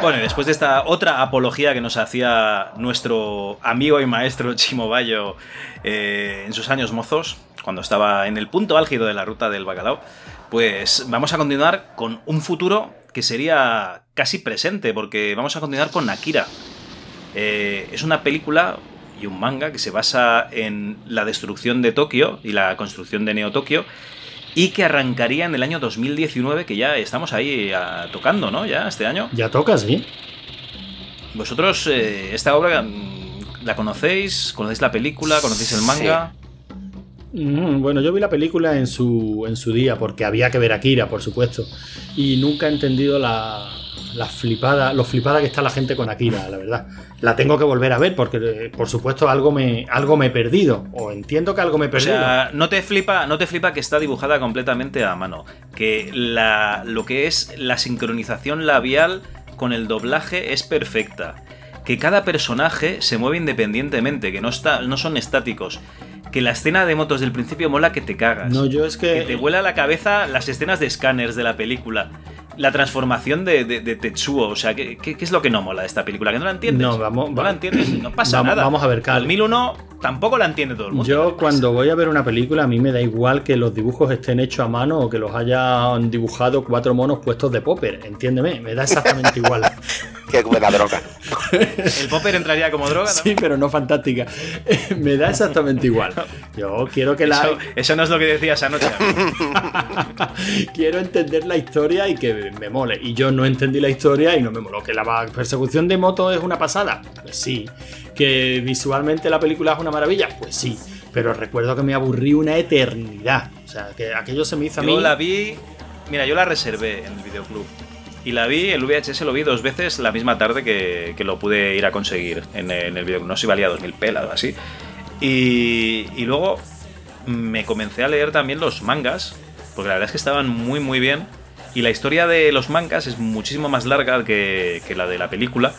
Bueno, y después de esta otra apología que nos hacía nuestro amigo y maestro Chimo eh, en sus años mozos, cuando estaba en el punto álgido de la ruta del bacalao, pues vamos a continuar con un futuro que sería casi presente, porque vamos a continuar con Akira. Eh, es una película y un manga que se basa en la destrucción de Tokio y la construcción de Neo Tokio y que arrancaría en el año 2019, que ya estamos ahí ah, tocando, ¿no? Ya este año. Ya toca, sí. Vosotros, eh, esta obra, mm, ¿la conocéis? ¿Conocéis la película? ¿Conocéis el manga? Mm, bueno, yo vi la película en su, en su día, porque había que ver a Akira, por supuesto. Y nunca he entendido la, la flipada, lo flipada que está la gente con Akira, la verdad. La tengo que volver a ver, porque por supuesto algo me, algo me he perdido. O entiendo que algo me he O perdido. sea, no te flipa, no te flipa que está dibujada completamente a mano. Que la, lo que es la sincronización labial con el doblaje es perfecta. Que cada personaje se mueve independientemente, que no, está, no son estáticos. Que la escena de motos del principio mola que te cagas. No, yo es que. Que te vuela la cabeza las escenas de escáneres de la película. La transformación de, de- de Tetsuo. O sea, ¿qué, qué, qué es lo que no mola de esta película? ¿Que no la entiendes? No, vamos- No la entiendes, no pasa Vamos- nada. vamos a ver, Cal. 2001 tampoco la entiende todo el mundo. Yo cuando voy a ver una película a mí me da igual que los dibujos estén hechos a mano o que los hayan dibujado cuatro monos puestos de popper, entiéndeme, me da exactamente <laughs> igual. <laughs> Como la droga. <laughs> ¿El popper entraría como droga? Sí, pero no fantástica. me da exactamente igual. Yo quiero que la Eso, eso no es lo que decías anoche. quiero entender la historia y que me mole. Y yo no entendí la historia y no me moló. Que la persecución de moto es una pasada, pues sí. Que visualmente la película es una maravilla, pues sí. Pero recuerdo que me aburrí una eternidad. O sea, que aquello se me hizo a mí. Yo la vi. Mira, yo la reservé en el videoclub. Y la vi, el VHS lo vi dos veces la misma tarde que, que lo pude ir a conseguir en el, en el videoclub. No sé si valía 2000 pelas o así. Y, y luego me comencé a leer también los mangas, porque la verdad es que estaban muy, muy bien. Y la historia de los mangas es muchísimo más larga que, que la de la película.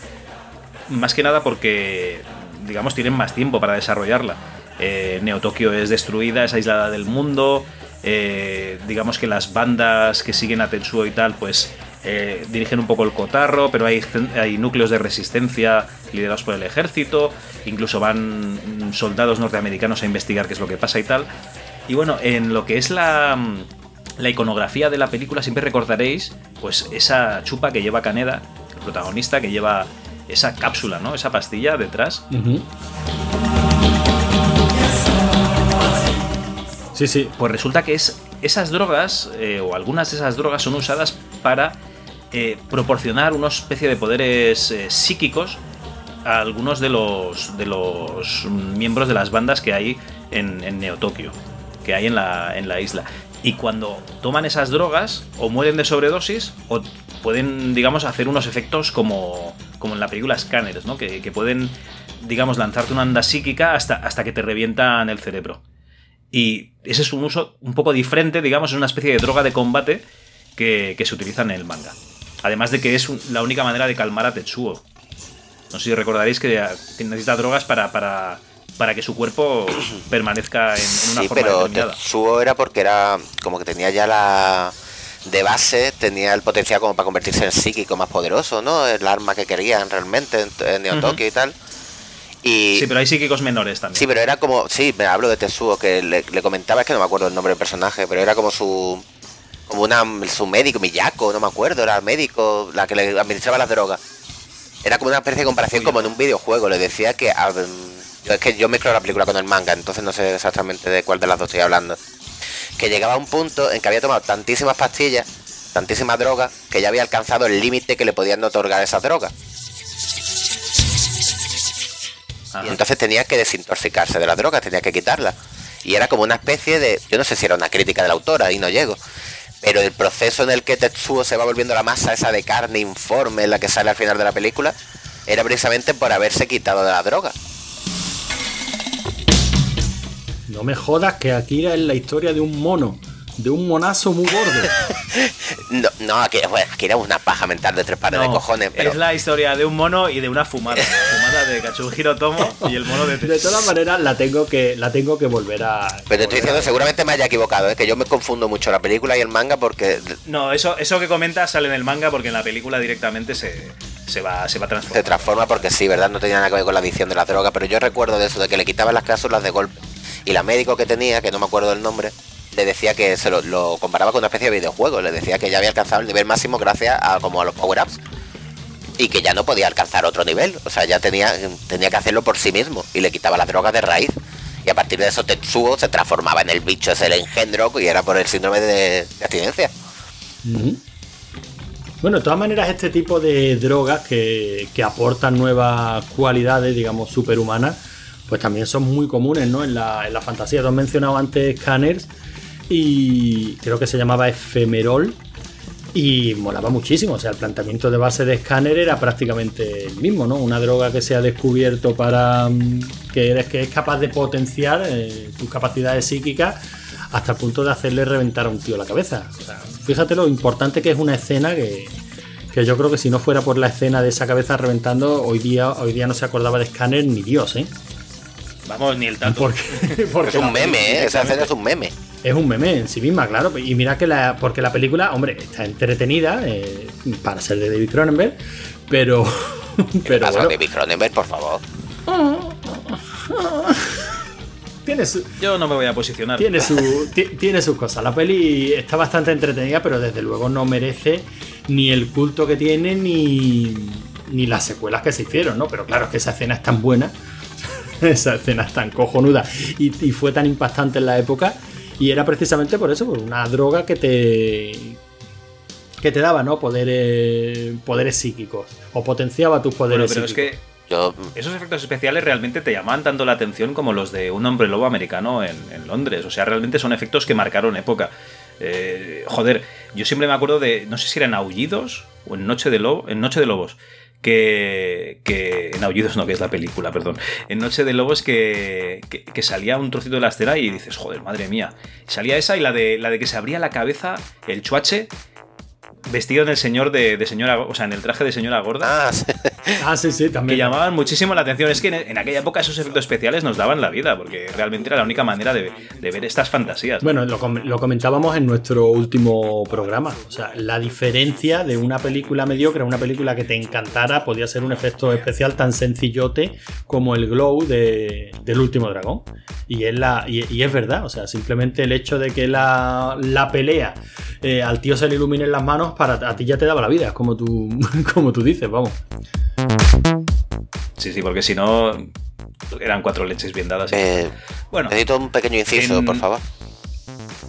Más que nada porque, digamos, tienen más tiempo para desarrollarla. Eh, Neo Tokio es destruida, es aislada del mundo. eh, digamos que las bandas que siguen a Tetsuo y tal, pues eh, dirigen un poco el cotarro, pero hay, hay núcleos de resistencia liderados por el ejército. Incluso van soldados norteamericanos a investigar qué es lo que pasa y tal. Y bueno, en lo que es la, mm, la iconografía de la película, siempre recordaréis pues esa chupa que lleva Caneda, el protagonista, que lleva esa cápsula, ¿no? Esa pastilla detrás. Sí, sí. Pues resulta que es esas drogas, eh, o algunas de esas drogas, son usadas para eh, proporcionar una especie de poderes eh, psíquicos a algunos de los, de los miembros de las bandas que hay en, en Neo Tokio, que hay en la, en la isla. Y cuando toman esas drogas, o mueren de sobredosis, o pueden, digamos, hacer unos efectos como, como en la película Scanners, ¿no? Que, pueden, digamos, lanzarte una onda psíquica hasta, hasta que te revientan el cerebro. Y ese es un uso un poco diferente, digamos, es una especie de droga de combate que, se utiliza en el manga. Además de que es la única manera de calmar a Tetsuo. No sé si recordaréis que, que necesita drogas para, para, para que su cuerpo <clears throat> permanezca en, en una Sí, forma pero determinada. Tetsuo era porque era como que tenía ya la de base, tenía el potencial como para convertirse en psíquico más poderoso, ¿no? El arma que querían realmente en, en Neo Ujú. Tokio y tal. Y Sí, pero hay psíquicos menores también. Sí, pero era como. Sí, me hablo de Tetsuo, que le, le comentaba, es que no me acuerdo el nombre del personaje, pero era como su. Como una, su médico, Miyako, no me acuerdo, era el médico, la que le administraba las drogas. Era como una especie de comparación como en un videojuego. Le decía que. Yo- es que yo mezclo la película con el manga, entonces no sé exactamente de cuál de las dos estoy hablando. que llegaba a un punto en que había tomado tantísimas pastillas, tantísima droga, que ya había alcanzado el límite que le podían otorgar esas drogas. Y entonces tenía que desintoxicarse de las drogas, tenía que quitarla. Y era como una especie de, yo no sé si era una crítica de la autora, ahí no llego, pero el proceso en el que Tetsuo se va volviendo la masa esa de carne informe en la que sale al final de la película, era precisamente por haberse quitado de la droga. No me jodas que Akira es la historia de un mono, de un monazo muy gordo. <laughs> No, no bueno, aquí era una paja mental de tres pares de cojones, pero Es la historia de un mono y de una fumada. <laughs> fumada de Katsuhiro Tomo y el mono de De todas maneras, la tengo que, la tengo que volver a. Pero te estoy diciendo, seguramente me haya equivocado, es que yo me confundo mucho la película y el manga porque No, eso, eso que comentas sale en el manga porque en la película directamente se, se va, se va a transformar. se transforma porque sí, ¿verdad? No tenía nada que ver con la adicción de la droga, pero yo recuerdo de eso, de que le quitaban las cláusulas de golpe. Y la médico que tenía, que no me acuerdo el nombre, le decía que se lo, comparaba con una especie de videojuego, le decía que ya había alcanzado el nivel máximo gracias a como a los power-ups. Y que ya no podía alcanzar otro nivel, o sea, ya tenía, tenía que hacerlo por sí mismo y le quitaba las drogas de raíz. Y a partir de eso Tetsuo se transformaba en el bicho ese, el engendro, y era por el síndrome de, de abstinencia. Bueno, de todas maneras, este tipo de drogas que, que aportan nuevas cualidades, digamos, superhumanas, pues también son muy comunes, ¿no? En la, en la fantasía. Tú has mencionado antes Scanners y creo que se llamaba Efemerol y molaba muchísimo. O sea, el planteamiento de base de Scanner era prácticamente el mismo, ¿no? Una droga que se ha descubierto para mm, que eres que es capaz de potenciar eh, tus capacidades psíquicas hasta el punto de hacerle reventar a un tío la cabeza. O sea, fíjate lo importante que es una escena que, que yo creo que si no fuera por la escena de esa cabeza reventando, hoy día, hoy día no se acordaba de Scanner ni Dios, ¿eh? Vamos, ni el tanto. Porque, <laughs> porque Es un meme, película ¿eh? Esa escena es un meme. Es un meme en sí misma, claro. Y mira que la. Porque la película, hombre, está entretenida eh, para ser de David Cronenberg, pero. pero Pasa, bueno, David Cronenberg, por favor. <laughs> tiene su, Yo no me voy a posicionar. tiene, su, <laughs> ti- tiene sus cosas. La peli está bastante entretenida, pero desde luego no merece ni el culto que tiene ni, ni las secuelas que se hicieron, ¿no? Pero claro, es que esa escena es tan buena, <laughs> esa escena es tan cojonuda y, y fue tan impactante en la época. Y era precisamente por eso, por una droga que te. que te daba, ¿no? Poderes. poderes psíquicos. O potenciaba tus Bueno, poderes pero es que esos efectos especiales realmente te llamaban tanto la atención como los de un hombre lobo americano en, en Londres. O sea, realmente son efectos que marcaron época. Eh, joder, yo siempre me acuerdo de, no sé si eran Aullidos o en Noche de, Lobo, en Noche de Lobos. Que, que en Aullidos no, que es la película, perdón. En Noche de Lobos que, que, salía un trocito de la escena y dices, joder, madre mía. Salía esa y la de, la de que se abría la cabeza el chuache vestido en el señor de, de señora, o sea, en el traje de señora gorda. Ah, sí, sí, Que también. llamaban muchísimo la atención. Es que en, en aquella época esos efectos especiales nos daban la vida, porque realmente era la única manera de, de ver estas fantasías. Bueno, lo, com- lo comentábamos en nuestro último programa. O sea, la diferencia de una película mediocre a una película que te encantara podía ser un efecto especial tan sencillote como el glow de- del último dragón. Y es, la, y, y es verdad, o sea, simplemente el hecho de que la, la pelea eh, al tío se le iluminen las manos, para a ti ya te daba la vida, como tú, <laughs> como tú dices, vamos. Sí, sí, porque si no eran cuatro leches bien dadas. Eh, bueno, necesito un pequeño inciso, en- por favor.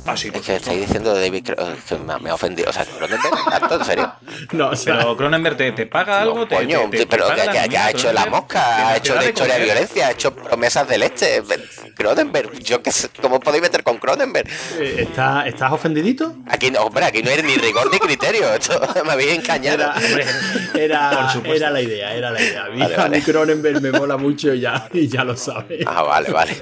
Ah, sí, es que estáis diciendo de David que me, ha ofendido. O sea, Cronenberg, ¿tanto? ¿En serio? <laughs> No, pero Cronenberg te, te paga algo, te, Coño, te- te- pero que, paga la que- que ha hecho La Mosca, ha hecho de historia de violencia, ha hecho promesas de leche. Cronenberg, yo qué sé, ¿cómo podéis meter con Cronenberg? Eh, ¿Está- ¿Estás ofendidito? Aquí no, hombre, aquí no hay ni rigor ni criterio. <laughs> Esto me habéis engañado. Era, era <laughs> la idea, era la idea. Vale, a vale. mí Cronenberg me mola mucho y ya, y ya lo sabes. Ah, vale, vale.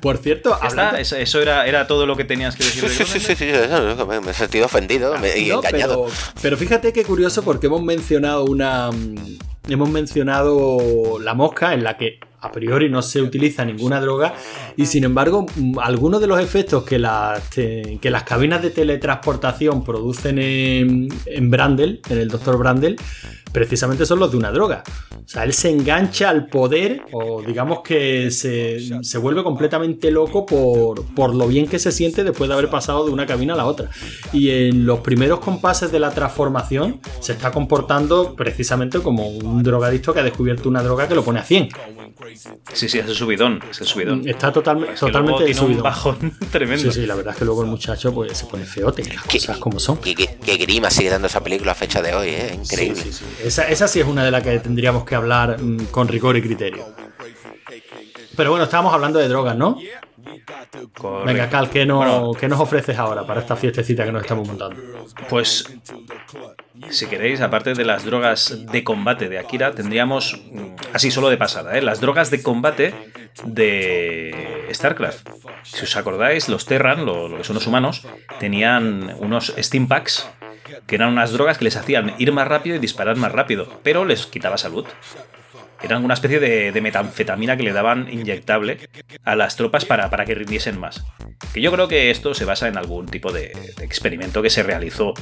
Por cierto, está, eso, eso era, era todo lo que tenías que decir. de Sí, sí, sí, sí, eso, me, me he sentido ofendido me- y No, engañado. Pero, pero fíjate qué curioso porque hemos mencionado una. mm, Hemos mencionado la mosca en la que a priori no se utiliza ninguna droga y sin embargo algunos de los efectos que las, que las cabinas de teletransportación producen en, en Brandel, en el Dr. Brandel, precisamente son los de una droga. O sea, él se engancha al poder o digamos que se, se vuelve completamente loco por, por lo bien que se siente después de haber pasado de una cabina a la otra. Y en los primeros compases de la transformación se está comportando precisamente como un drogadicto que ha descubierto una droga que lo pone a 100. Sí, sí, es el subidón. Es el subidón. Está totalme- Es que luego totalmente tiene un subido. bajón <laughs> tremendo. Sí, sí, la verdad es que luego el muchacho pues, se pone feote, las cosas como son. Qué, qué- qué grima sigue dando esa película a fecha de hoy, ¿eh? Increíble. Sí, sí, sí. Esa, esa sí es una de las que tendríamos que hablar mm, con rigor y criterio. Pero bueno, estábamos hablando de drogas, ¿no? Correcto. Venga, Cal, ¿qué, no- Bueno, ¿qué nos ofreces ahora para esta fiestecita que nos estamos montando? Pues, si queréis, aparte de las drogas de combate de Akira, tendríamos, mm, así solo de pasada, ¿eh? las drogas de combate de StarCraft. Si os acordáis, los Terran, lo, lo que son los humanos, tenían unos Steam Packs que eran unas drogas que les hacían ir más rápido y disparar más rápido, pero les quitaba salud. Eran una especie de, metanfetamina que le daban inyectable a las tropas para, para que rindiesen más. Que yo creo que esto se basa en algún tipo de, experimento que se realizó.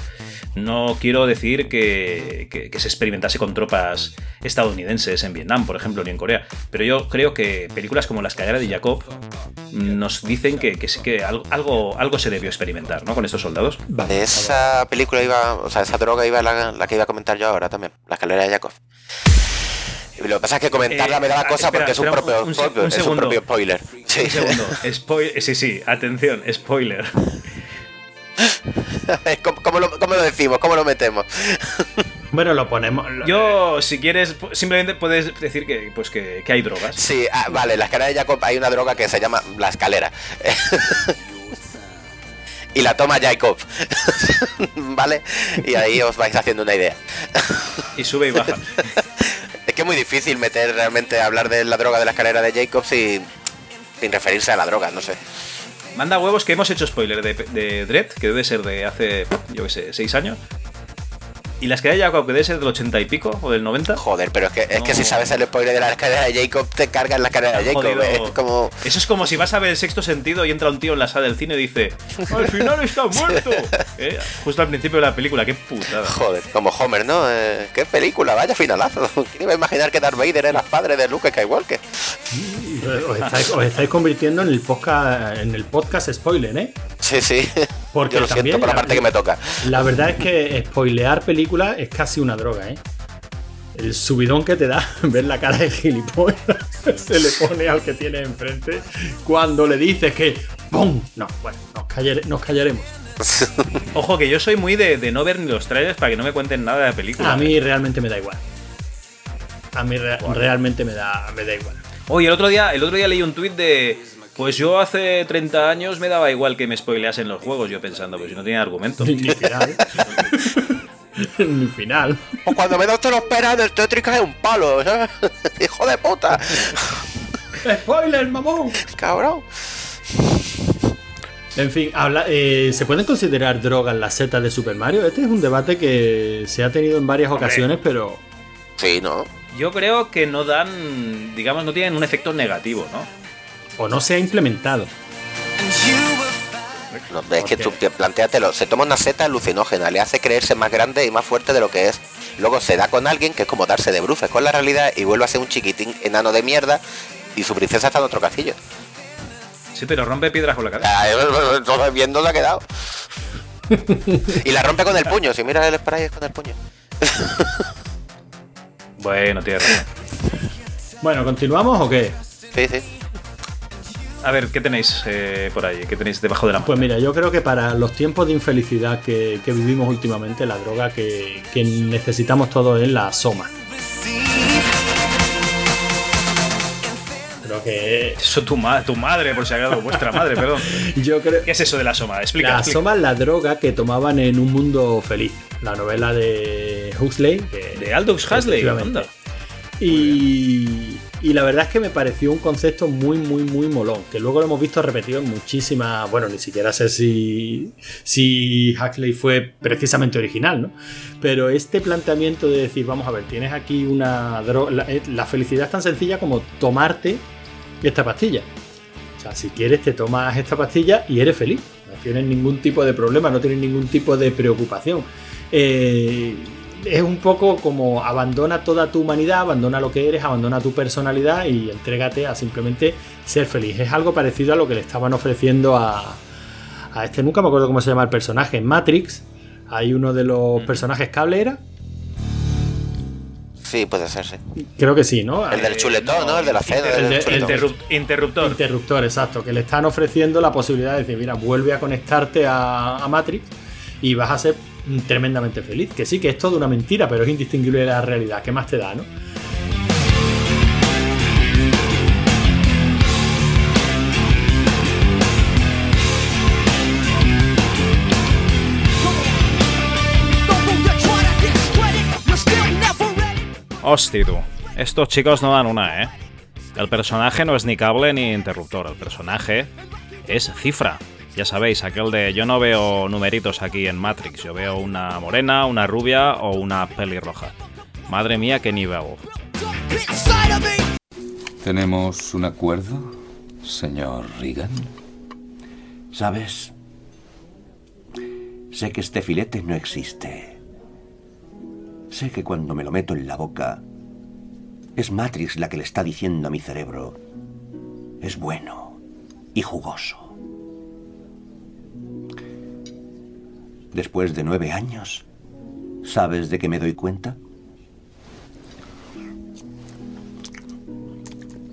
No quiero decir que, que- se experimentase con tropas estadounidenses en Vietnam, por ejemplo, ni en Corea. Pero yo creo que películas como La escalera de Jacob nos dicen que, que sí que algo, algo, se debió experimentar ¿no? con estos soldados. Esa película iba, o sea, esa droga iba la, la que iba a comentar yo ahora también, la escalera de Yakov. Lo que pasa es que comentarla Eh, me da ah, cosa espera, porque es un, propio, un un es un segundo. propio spoiler. Sí. Un segundo. Spoil- sí, sí, atención, spoiler. <laughs> ¿Cómo, cómo lo, cómo lo decimos? ¿Cómo lo metemos? <laughs> Bueno, lo ponemos. Yo, si quieres, simplemente puedes decir que, pues que, que hay drogas. Sí, ah, vale, la escalera de Jacob hay una droga que se llama la escalera. <laughs> y la toma Jacob. ¿Vale? Y ahí os vais haciendo una idea. Y sube y baja. Es que es muy difícil meter realmente hablar de la droga de la escalera de Jacob sin, sin referirse a la droga, no sé. Manda huevos que hemos hecho spoiler de, de Dread, que debe ser de hace, yo qué sé, 6 años. Y la escalera de Jacob, que debe ser del 80 y pico o del 90. Joder, pero es que, es que si sabes el spoiler de la escalera de Jacob, te cargas la escalera de Jacob. Jodido. Es como. Eso es como si vas a ver el sexto sentido y entra un tío en la sala del cine y dice: <laughs> ¡Al final está muerto! Eh, Justo al principio de la película, qué putada. Joder, como Homer, ¿no? Eh, ¿Qué película? Vaya finalazo. <laughs> ¿Quién iba a imaginar que Darth Vader era padre de Luke Skywalker? Os estáis, os estáis convirtiendo en el podcast, en el podcast spoiler, ¿eh? Sí, sí. Porque Yo lo también siento por la la- parte que me toca. La verdad es que spoilear películas es casi una droga, ¿eh? El subidón que te da <laughs> ver la cara de gilipollas <laughs> se le pone al que tiene enfrente cuando le dices que ¡Pum! No, bueno, nos, callar- nos callaremos. <laughs> Ojo, que yo soy muy de, de no ver ni los trailers para que no me cuenten nada de la película. A mí realmente me da igual. A mí re- realmente me da, me da igual. Oye, el otro día, el otro día leí un tuit de. Pues yo hace 30 años me daba igual que me spoileasen los juegos, yo pensando, pues si no tiene argumento. <laughs> Ni final. O cuando menos te lo esperas, el Tetris cae un palo, ¿sabes? <laughs> ¡Hijo de puta! <laughs> ¡Spoiler, mamón! ¡Cabrón! En fin, habla- eh, ¿se pueden considerar drogas las setas de Super Mario? Este es un debate que se ha tenido en varias ocasiones, pero Sí, ¿no? Yo creo que no dan, digamos, no tienen un efecto negativo, ¿no? o no se ha implementado. No, es que tú plantéatelo, se toma una seta alucinógena, le hace creerse más grande y más fuerte de lo que es. Luego se da con alguien que es como darse de bruces con la realidad y vuelve a ser un chiquitín enano de mierda y su princesa está en otro castillo. Sí, pero rompe piedras con la cabeza. Ah, Entonces viendo se ha quedado. <laughs> y la rompe con el puño, si miras el spray es con el puño. Bueno, tierra. Bueno, ¿continuamos o qué? Sí, sí. A ver, ¿qué tenéis eh, por ahí? ¿Qué tenéis debajo de la Pues mira, yo creo que para los tiempos de infelicidad que, que vivimos últimamente, la droga que, que necesitamos todos es la soma. Creo que Eso tu, ma- tu madre, por si acaso, vuestra madre, perdón. <laughs> yo creo ¿Qué es eso de la soma? Explica. la explica. soma es la droga que tomaban en un mundo feliz. La novela de Huxley. que- De Aldous Huxley. Y, y la verdad es que me pareció un concepto muy, muy, muy molón. Que luego lo hemos visto repetido en muchísimas. Bueno, ni siquiera sé si, si Huxley fue precisamente original, ¿no? Pero este planteamiento de decir, vamos a ver, tienes aquí una droga. La, eh, la felicidad es tan sencilla como tomarte esta pastilla. O sea, si quieres, te tomas esta pastilla y eres feliz. No tienes ningún tipo de problema, no tienes ningún tipo de preocupación. Eh, es un poco como abandona toda tu humanidad, abandona lo que eres, abandona tu personalidad y entrégate a simplemente ser feliz. Es algo parecido a lo que le estaban ofreciendo a, a este, nunca me acuerdo cómo se llama el personaje, en Matrix. Hay uno de los personajes cable era. Sí, puede ser, sí. Creo que sí, ¿no? El del chuletón, ¿no? El de la cena. el del de- interruptor. Interruptor, exacto. Que le están ofreciendo la posibilidad de decir, mira, vuelve a conectarte a, a Matrix y vas a ser tremendamente feliz. Que sí, que es toda una mentira, pero es indistinguible de la realidad. ¿Qué más te da, no? Hostia, tú. Estos chicos no dan una, ¿eh? El personaje no es ni cable ni interruptor. El personaje es cifra. Ya sabéis, aquel de yo no veo numeritos aquí en Matrix. Yo veo una morena, una rubia o una pelirroja. Madre mía, qué nivel. ¿Tenemos un acuerdo, señor Regan? ¿Sabes? Sé que este filete no existe. Sé que cuando me lo meto en la boca, es Matrix la que le está diciendo a mi cerebro, es bueno y jugoso. Después de nueve años, ¿sabes de qué me doy cuenta?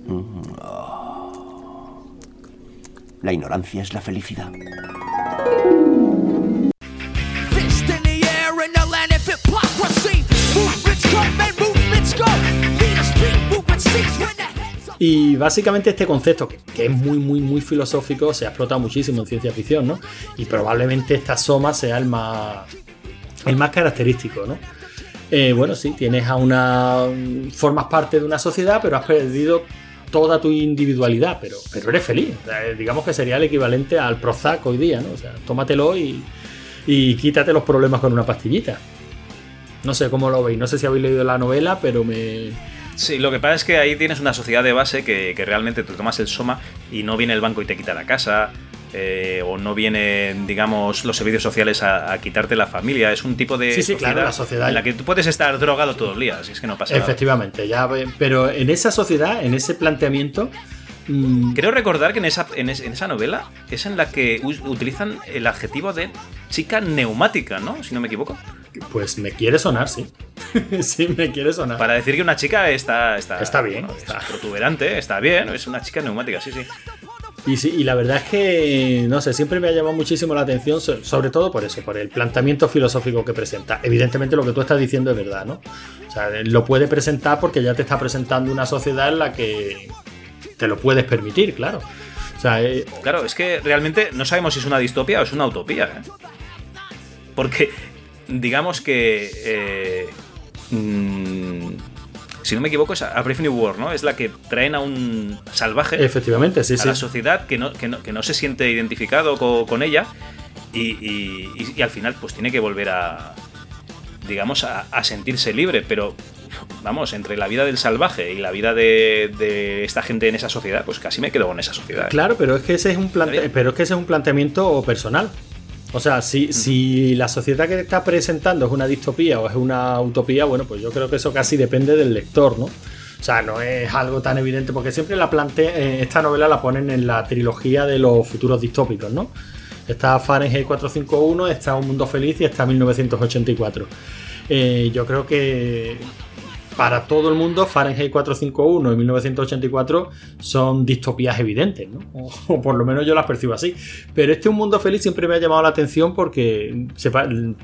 Mm, oh. La ignorancia es la felicidad. Fist in the air in the land of hypocrisy. Movements come and movements Y básicamente este concepto, que, es muy, muy, muy filosófico, se ha explotado muchísimo en ciencia ficción, ¿no? Y probablemente esta soma sea el más, el más característico, ¿no? Eh, bueno, sí, tienes a una. formas parte de una sociedad, pero has perdido toda tu individualidad, pero, pero eres feliz. Eh, digamos que sería el equivalente al Prozac hoy día, ¿no? O sea, tómatelo y, y quítate los problemas con una pastillita. No sé cómo lo veis, no sé si habéis leído la novela, pero me. Sí, lo que pasa es que ahí tienes una sociedad de base que, que realmente te tomas el soma y no viene el banco y te quita la casa. eh, o no vienen, digamos, los servicios sociales a, a quitarte la familia. Es un tipo de Sí, sí, claro, la sociedad- en la que tú puedes estar drogado todo el día, si es que no pasa nada. Efectivamente, ya, ve- pero en esa sociedad, en ese planteamiento, mm, Creo recordar que en esa, en es- en esa novela es en la que utilizan el adjetivo de chica neumática, ¿no? Si no me equivoco. Pues me quiere sonar, sí. <laughs> sí, me quiere sonar. Para decir que una chica está. Está, Está bien, bueno, es protuberante, está bien, es una chica neumática, sí, sí. Y, sí, y la verdad es que, no sé, siempre me ha llamado muchísimo la atención, so- sobre todo por eso, por el planteamiento filosófico que presenta. Evidentemente lo que tú estás diciendo es verdad, ¿no? O sea, lo puede presentar porque ya te está presentando una sociedad en la que te lo puedes permitir, claro. O sea, eh, Claro, es que realmente no sabemos si es una distopía o es una utopía. ¿eh? Porque, digamos que. eh, mm, si no me equivoco, es a Brave New World, ¿no? Es la que traen a un salvaje. Efectivamente, sí, a sí. la sociedad que no, que no, que no se siente identificado co- con, ella. Y, y- y- y al final, pues tiene que volver a. Digamos, a, a sentirse libre. Pero. Vamos, entre la vida del salvaje y la vida de, de esta gente en esa sociedad, pues casi me quedo con esa sociedad. ¿eh? Claro, pero es que ese es un plante- pero es que ese es un planteamiento personal. O sea, si, si la sociedad que está presentando es una distopía o es una utopía, bueno, pues yo creo que eso casi depende del lector, ¿no? O sea, no es algo tan evidente, porque siempre la plante eh, esta novela la ponen en la trilogía de los futuros distópicos, ¿no? Está Fahrenheit 451, está Un Mundo Feliz y está 1984. Eh, yo creo que para todo el mundo Fahrenheit 451 y 1984 son distopías evidentes, ¿no? O, o por lo menos yo las percibo así. Pero este Un Mundo Feliz siempre me ha llamado la atención porque se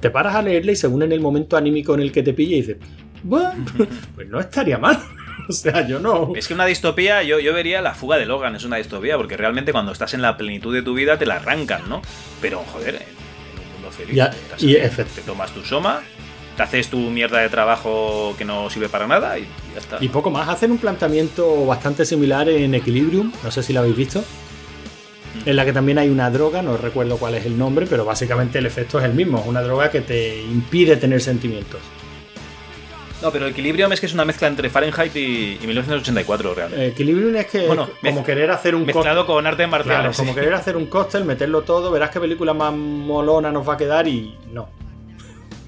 te paras a leerle y según en el momento anímico en el que te pilla y dices, bueno, pues no estaría mal. <laughs> O sea, yo no... Es que una distopía, yo, yo vería la fuga de Logan, es una distopía, porque realmente cuando estás en la plenitud de tu vida te la arrancan, ¿no? Pero, joder, en un mundo feliz, y efect- te tomas tu soma, te haces tu mierda de trabajo que no sirve para nada y ya está. Y poco más, hacen un planteamiento bastante similar en Equilibrium, no sé si lo habéis visto, en la que también hay una droga, no recuerdo cuál es el nombre, pero básicamente el efecto es el mismo, es una droga que te impide tener sentimientos. No, pero Equilibrium es que es una mezcla entre Fahrenheit y, y 1984, realmente. Equilibrium es que Bueno, como querer hacer un mezclado cóctel. con artes marciales, Claro, como querer hacer un cóctel, meterlo todo, verás qué película más molona nos va a quedar y no.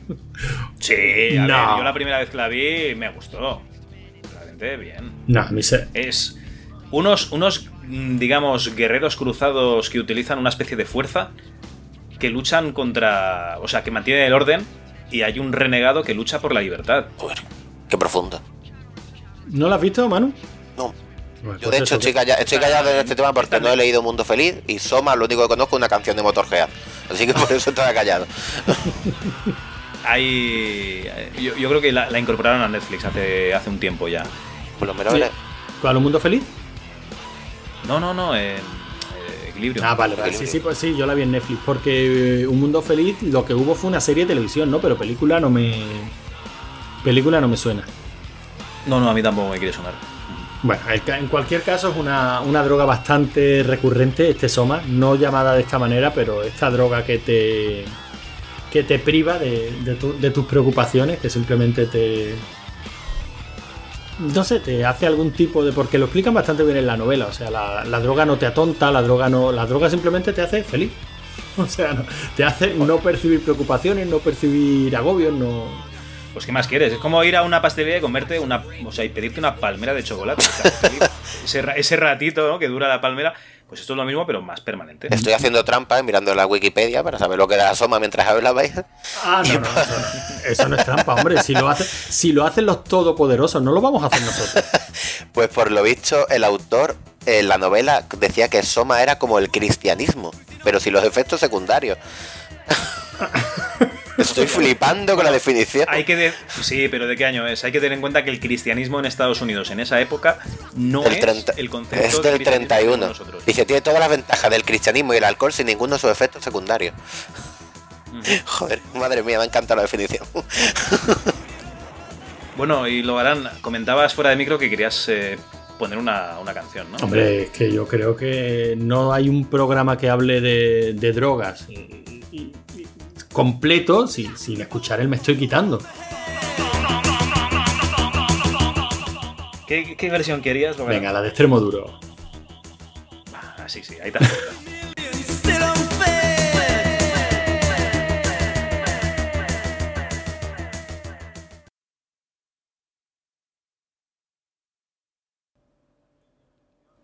<laughs> Sí, a No. ver, yo la primera vez que la vi me gustó. Realmente bien. No, a mí se... Es unos, unos, mm, digamos, guerreros cruzados que utilizan una especie de fuerza que luchan contra. O sea, que mantienen el orden y hay un renegado que lucha por la libertad. Qué profundo. ¿No lo has visto, Manu? No. Pues Yo de hecho estoy, calla- estoy callado en este tema porque no he leído Mundo Feliz y Soma lo único que conozco es una canción de Motorhead. Así que por eso estoy callado. <laughs> Hay. eh, Yo, yo creo que la, la incorporaron a Netflix hace, hace un tiempo ya. Por lo menos Sí. ¿Cuál, un mundo feliz? No, no, no, en eh, Equilibrio. Ah, vale, vale. Sí, sí, pues sí, yo la vi en Netflix. Porque eh, Un Mundo Feliz lo que hubo fue una serie de televisión, ¿no? Pero película no me. Película no me suena. No, no, a mí tampoco me quiere sonar. Bueno, en cualquier caso es una, una droga bastante recurrente, este Soma, no llamada de esta manera, pero esta droga que te que te priva de, de tu- de tus preocupaciones, que simplemente te no sé, te hace algún tipo de porque lo explican bastante bien en la novela, o sea, la, la droga no te atonta, la droga no, la droga simplemente te hace feliz, <laughs> o sea, no- te hace no percibir preocupaciones, no percibir agobios, no Pues, ¿qué más quieres? Es como ir a una pastelería y comerte una. O sea, y pedirte una palmera de chocolate. O sea, <laughs> ese, ese ratito ¿no? que dura la palmera, pues esto es lo mismo, pero más permanente. Estoy haciendo trampa eh, mirando la Wikipedia para saber lo que era Soma mientras hablabais. Ah, no, no, eso, no- eso no es trampa, hombre. Si lo, hace, si lo hacen los todopoderosos, no lo vamos a hacer nosotros. <laughs> Pues por lo visto, el autor en la novela decía que Soma era como el cristianismo, pero sin los efectos secundarios. <laughs> Estoy flipando con la definición. Hay que de- Sí, pero ¿de qué año es? Hay que tener en cuenta que el cristianismo en Estados Unidos en esa época no El es 30 el concepto Es de del cristianismo que 31. tenemos nosotros. Dice, tiene todas las ventajas del cristianismo y el alcohol sin ninguno de sus efectos secundarios. Joder, madre mía, me encanta la definición. Bueno, y lo harán. Comentabas fuera de micro que querías eh, poner una, una canción, ¿no? Hombre, es que yo creo que no hay un programa que hable de, de drogas y- y- y completo sin, sin escuchar el Me Estoy Quitando. ¿Qué, qué versión querías? Venga, la de extremo duro. Ah, sí, sí, ahí está.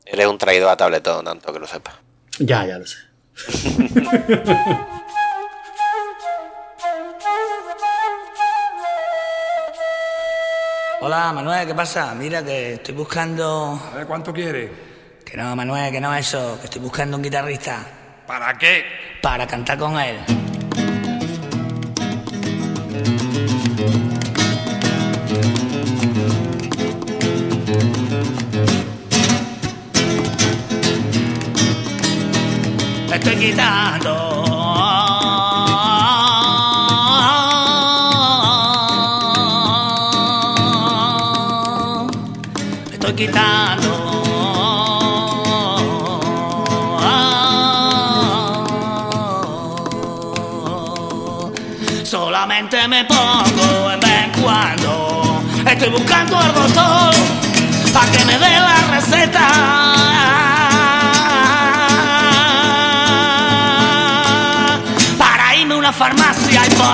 Eres un traidor a tabletón, tanto que lo sepa. Ya, ya lo sé. <laughs> Hola, Manuel, ¿qué pasa? Mira que estoy buscando... A ver, ¿cuánto quieres? Que no, Manuel, que no eso, que estoy buscando un guitarrista. ¿Para qué? Para cantar con él. Estoy quitando.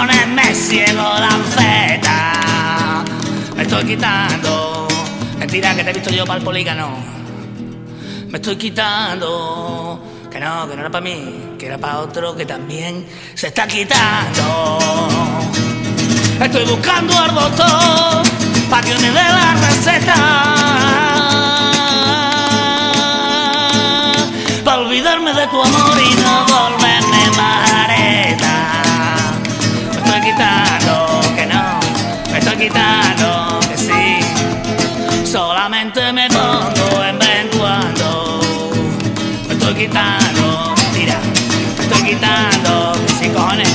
Farmacia y ponerme ciego la feta. Me estoy quitando. Mentira que te he visto yo para el polígono. Me estoy quitando. Que no, que no era para mí, que era para otro que también se está quitando. Estoy buscando al doctor para que me dé la receta. Para olvidarme de tu amor y no volverme estoy quitando, que no, me estoy quitando, que sí. Solamente me pongo en vez cuando. Me estoy quitando, mira, me estoy quitando, que sí, cojones.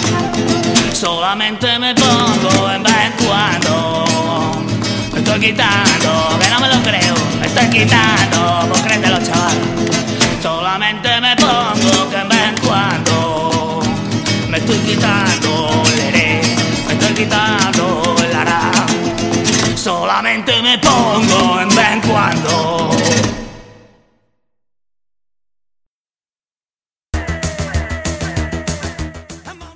Solamente me pongo en vez cuando. Me estoy quitando, que no me lo creo. Me estoy quitando, vos me pongo en vez en cuando.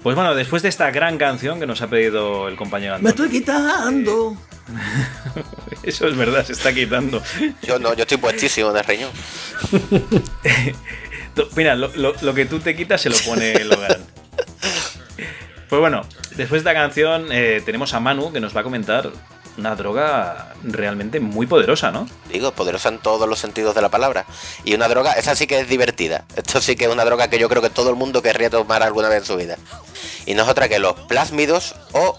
Pues bueno, después de esta gran canción que nos ha pedido el compañero Me Antonio. estoy quitando. <laughs> Eso es verdad, se está quitando. Yo no, yo estoy puestísimo de riñón. <laughs> Mira, lo, lo- lo que tú te quitas se lo pone Logan. Pues bueno, después de esta canción eh, tenemos a Manu que nos va a comentar una droga realmente muy poderosa, ¿no? Digo, poderosa en todos los sentidos de la palabra. Y una droga, esa sí que es divertida. Esto sí que es una droga que yo creo que todo el mundo querría tomar alguna vez en su vida. Y no es otra que los plásmidos o,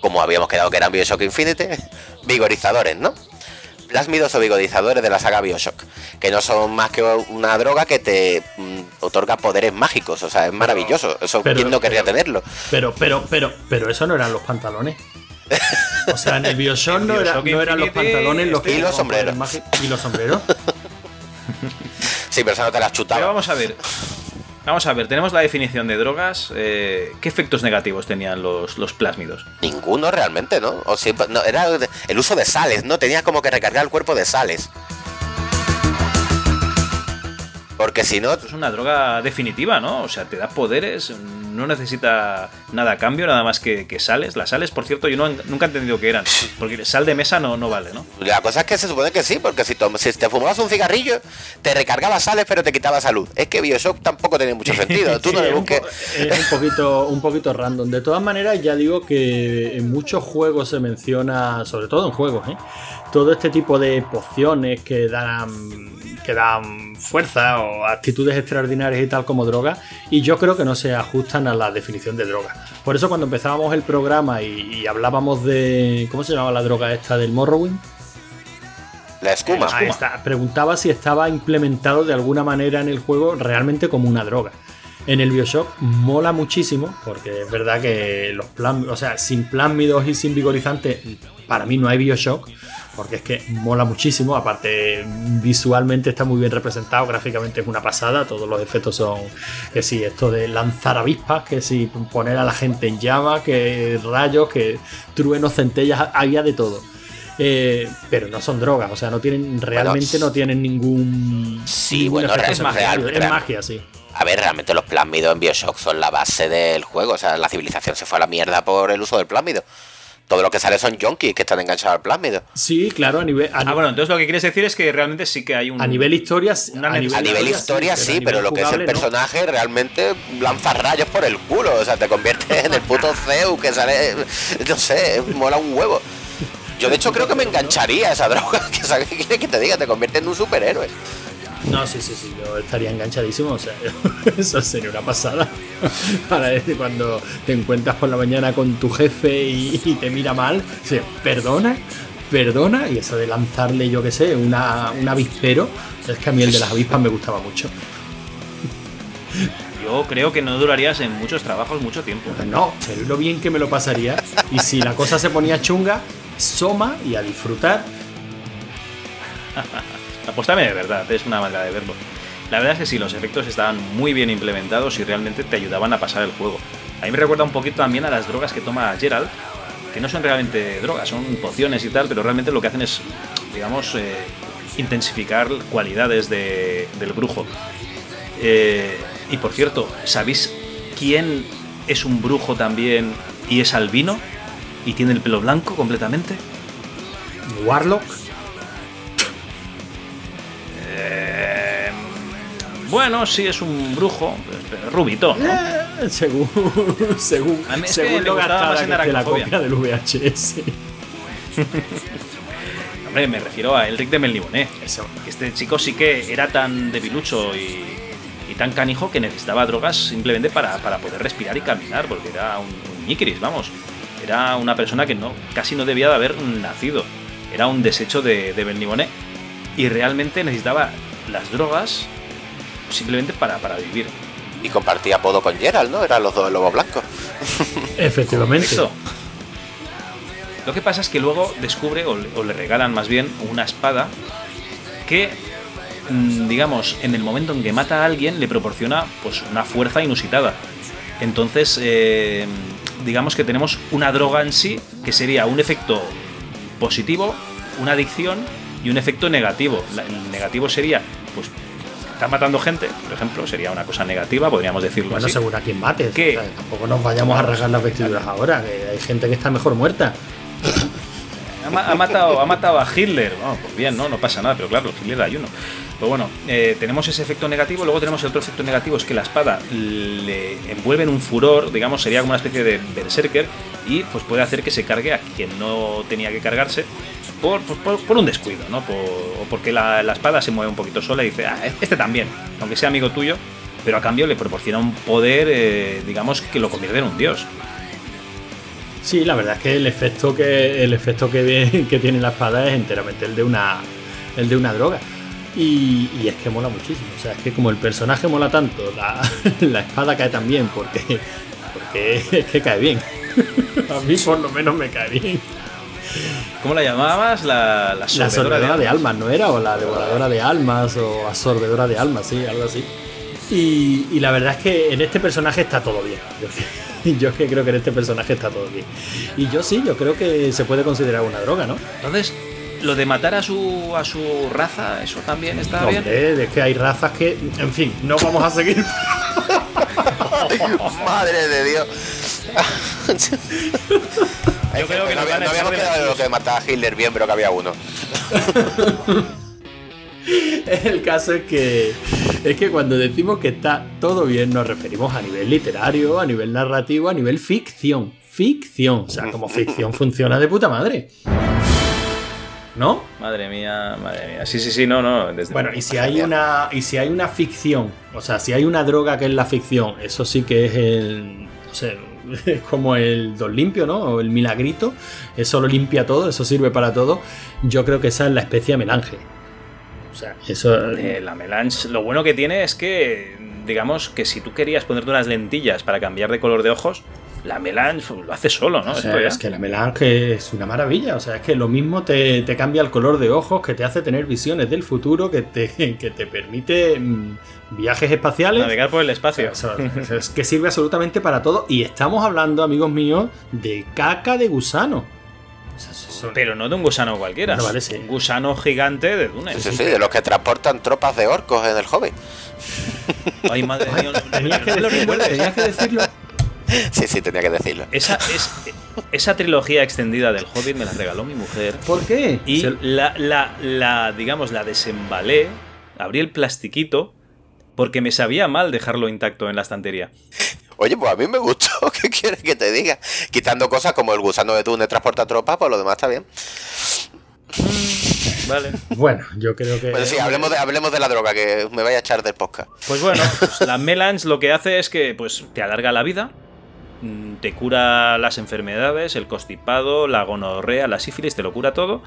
como habíamos quedado que eran Bioshock Infinite, <laughs> vigorizadores, ¿no? Plásmidos o vigorizadores de la saga Bioshock, que no son más que una droga que te mm, otorga poderes mágicos, o sea, es maravilloso. Eso, pero- ¿quién no querría tenerlo? Pero, pero, pero, pero eso no eran los pantalones. O sea, en el Bioshock no, era- no eran los pantalones los que y los sombreros. Y los sombreros. <laughs> Sí, pero eso no te las chutaba. Pero vamos a ver. Vamos a ver, tenemos la definición de drogas. eh, ¿Qué efectos negativos tenían los, los plásmidos? Ninguno realmente, ¿no? O sí, no, era el uso de sales, ¿no? Tenías como que recargar el cuerpo de sales. Porque si no, Es una droga definitiva, ¿no? O sea, te da poderes, no necesita nada a cambio, nada más que, que sales. Las sales, por cierto, yo no, nunca he entendido qué eran. Porque sal de mesa no, no vale, ¿no? la cosa es que se supone que sí, porque si, si te fumabas un cigarrillo, te recargaba sales, pero te quitaba salud. Es que Bioshock tampoco tiene mucho sentido. Tú <laughs> no le busques. Es un poquito, un poquito random. De todas maneras, ya digo que en muchos juegos se menciona, sobre todo en juegos, ¿eh? todo este tipo de pociones que dan, que dan fuerza o actitudes extraordinarias y tal como droga. Y yo creo que no se ajustan a la definición de droga. Por eso cuando empezábamos el programa y, y hablábamos de... ¿Cómo se llamaba la droga esta del Morrowind? La escuma. Está. Preguntaba si estaba implementado de alguna manera en el juego realmente como una droga. En el Bioshock mola muchísimo, porque es verdad que los plan, o sea, sin plásmidos y sin vigorizantes, para mí no hay Bioshock, porque es que mola muchísimo. Aparte, visualmente está muy bien representado, gráficamente es una pasada, todos los efectos son que sí, esto de lanzar avispas, que si poner a la gente en llama, que rayos, que truenos, centellas, había de todo. Eh, pero no son drogas, o sea, no tienen realmente no tienen ningún. Sí, ningún bueno, es real- Es magia, sí. A ver, realmente los plásmidos en Bioshock son la base del juego. O sea, la civilización se fue a la mierda por el uso del plásmido. Todo lo que sale son junkies que están enganchados al plásmido. Sí, claro, a nivel. A, Ah, bueno, entonces lo que quieres decir es que realmente sí que hay un. a nivel historia. Una a necesidad. A nivel historia sí, pero, nivel lo que es el no. personaje realmente lanza rayos por el culo. O sea, te conviertes en el puto Zeus que sale. No sé, mola un huevo. Yo de hecho creo que me engancharía a esa droga. <laughs> Que, ¿sabes qué quieres que te diga? Te convierte en un superhéroe. No, sí, sí, sí, yo estaría enganchadísimo, o sea, <laughs> eso sería una pasada. <laughs> Para decir, cuando te encuentras por la mañana con tu jefe y, y te mira mal, sea, perdona, perdona, y eso de lanzarle, yo qué sé, una, un avispero, es que a mí el de las avispas me gustaba mucho. Yo creo que no durarías en muchos trabajos mucho tiempo. No, pero lo bien que me lo pasaría, y si la cosa se ponía chunga, soma y a disfrutar. <laughs> Apóstame de verdad, es una manera de verlo. La verdad es que sí, los efectos estaban muy bien implementados y realmente te ayudaban a pasar el juego. A mí me recuerda un poquito también a las drogas que toma Gerald, que no son realmente drogas, son pociones y tal, pero realmente lo que hacen es, digamos, eh, intensificar cualidades de- del brujo. Eh, y por cierto, ¿sabéis quién es un brujo también y es albino? Y tiene el pelo blanco completamente. Warlock. Bueno, sí, es un brujo, pero rubito, ¿no? Eh, según <laughs> según, A mí es que según lo más que la aracnofobia. copia del VHS. <laughs> Hombre, me refiero a Elric de Melniboné. Este chico sí que era tan debilucho y, y tan canijo que necesitaba drogas simplemente para, para poder respirar y caminar, porque era un, un ñiquiris, vamos. Era una persona que no, casi no debía de haber nacido. Era un desecho de, de. Y realmente necesitaba las drogas simplemente para, para vivir. Y compartía apodo con Gerald, ¿no? Eran los dos lobos blancos. <laughs> Efectivamente. Correcto. Lo que pasa es que luego descubre, o le, o le regalan más bien, una espada que, mm, digamos, en el momento en que mata a alguien le proporciona pues una fuerza inusitada. Entonces, eh, digamos que tenemos una droga en sí que sería un efecto positivo, una adicción y un efecto negativo. La- el negativo sería, pues, está matando gente, por ejemplo, sería una cosa negativa, podríamos decirlo Bueno, así. según a quien mates. Sea, tampoco nos vayamos a rasgar las vestiduras ahora, que hay gente que está mejor muerta. Ha, ma- ha matado, ha matado a Hitler. Bueno, pues bien, ¿no? No pasa nada, pero claro, Hitler hay uno. Pues bueno, eh, tenemos ese efecto negativo, luego tenemos el otro efecto negativo, es que la espada le envuelve en un furor, digamos, sería como una especie de berserker, y pues puede hacer que se cargue a quien no tenía que cargarse por, pues, por, un descuido, ¿no? O porque la, espada se mueve un poquito sola y dice, ah, este también, aunque sea amigo tuyo, pero a cambio le proporciona un poder, eh, digamos, que lo convierte en un dios. Sí, la verdad es que el efecto que el efecto que, <laughs> tiene la espada es enteramente el de una el de una droga. Y, es que mola muchísimo. O sea, es que como el personaje mola tanto, la, <laughs> la espada cae tan bien porque, porque es que cae bien. <laughs> A mí por lo menos me cae bien. ¿Cómo la llamabas? La, la La sorbedora absorbedora de almas. almas, ¿no era? O la devoradora de almas, o absorbedora de almas, sí, algo así. Y, y la verdad es que en este personaje está todo bien. Yo, es que- <laughs> yo es que creo que en este personaje está todo bien. Y yo sí, yo creo que se puede considerar una droga, ¿no? Entonces, lo de matar a su, a su raza, eso también está bien. Hombre, es que hay razas que. En fin, no vamos a seguir. <laughs> Madre de Dios. Yo creo que no, nos van a no habíamos quedado de lo que mataba a Hitler bien, pero que había uno. <laughs> El caso es que es que cuando decimos que está todo bien nos referimos a nivel literario, a nivel narrativo, a nivel ficción. Ficción, o sea, como ficción funciona de puta madre. ¿No? Madre mía, madre mía. Sí, sí, sí, no, no. Desde Bueno, y si hay una y si hay una ficción, o sea, si hay una droga que es la ficción, eso sí que es el o sea, es <laughs> como el dos limpio, ¿no? O el milagrito, eso lo limpia todo, eso sirve para todo. Yo creo que esa es la especie melange. O sea, eso Eh, la melange, lo bueno que tiene es que, digamos, que si tú querías ponerte unas lentillas para cambiar de color de ojos, la melange lo hace solo, ¿no? O sea, Esto ya. es que la melange es una maravilla. O sea, es que lo mismo te, te cambia el color de ojos, que te hace tener visiones del futuro, que te, <laughs> que te permite mm, viajes espaciales. Navegar por el espacio. O sea, eso- es que sirve absolutamente para todo. Y estamos hablando, amigos míos, de caca de gusano. Pero no de un gusano cualquiera. Bueno, vale, sí. Un gusano gigante de Dune. Sí, sí, sí, de los que transportan tropas de orcos en el hobby. Ay, madre mía. Tenías que, no lo decirlo, tenías que decirlo. <laughs> Sí, sí, tenía que decirlo. Esa, es, esa trilogía extendida del Hobbit me la regaló mi mujer. ¿Por qué? Y Se- la, la, la, digamos, la desembalé, abrí el plastiquito, porque me sabía mal dejarlo intacto en la estantería. Oye, pues a mí me gustó. <laughs> ¿Qué quieres que te diga? Quitando cosas como el gusano de Dune transporta tropas, pues lo demás está bien. Vale. <laughs> Bueno, yo creo que. Pues sí, hablemos de, hablemos de la droga, que me vaya a echar del podcast. Pues bueno, pues la melange lo que hace es que pues, te alarga la vida, mm, te cura las enfermedades, el constipado, la gonorrea, la sífilis, te lo cura todo.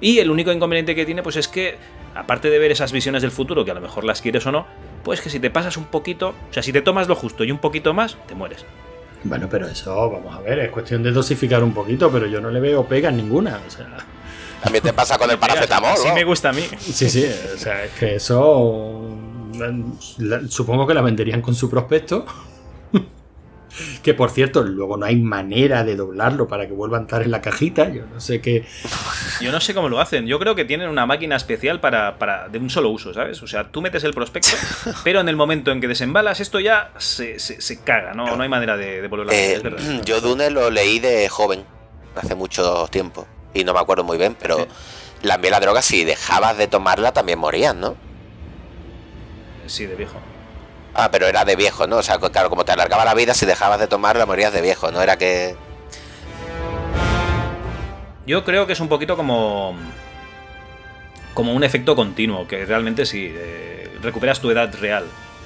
Y el único inconveniente que tiene, pues es que, aparte de ver esas visiones del futuro, que a lo mejor las quieres o no, pues que si te pasas un poquito, o sea, si te tomas lo justo y un poquito más, te mueres. Bueno, pero eso, vamos a ver, es cuestión de dosificar un poquito, pero yo no le veo pegas ninguna. O sea. También te pasa con el <laughs> paracetamol, ¿no? me gusta a mí. Sí, sí, o sea, es que eso. la- supongo que la venderían con su prospecto. Que por cierto, luego no hay manera de doblarlo para que vuelva a entrar en la cajita. Yo no sé qué. Yo no sé cómo lo hacen. Yo creo que tienen una máquina especial para, para de un solo uso, ¿sabes? O sea, tú metes el prospecto, <laughs> pero en el momento en que desembalas, esto ya se, se- se caga, ¿no? No hay manera de, de volverlo a hacer, Eh, es verdad. yo Dune lo leí de joven, hace mucho tiempo, y no me acuerdo muy bien, pero la la droga, si dejabas de tomarla, también morías, ¿no? Sí, de viejo. Ah, pero era de viejo, ¿no? O sea, claro, como te alargaba la vida, si dejabas de tomarla, morías de viejo, ¿no? Era que... Yo creo que es un poquito como. como un efecto continuo, que realmente sí, eh, recuperas tu edad real.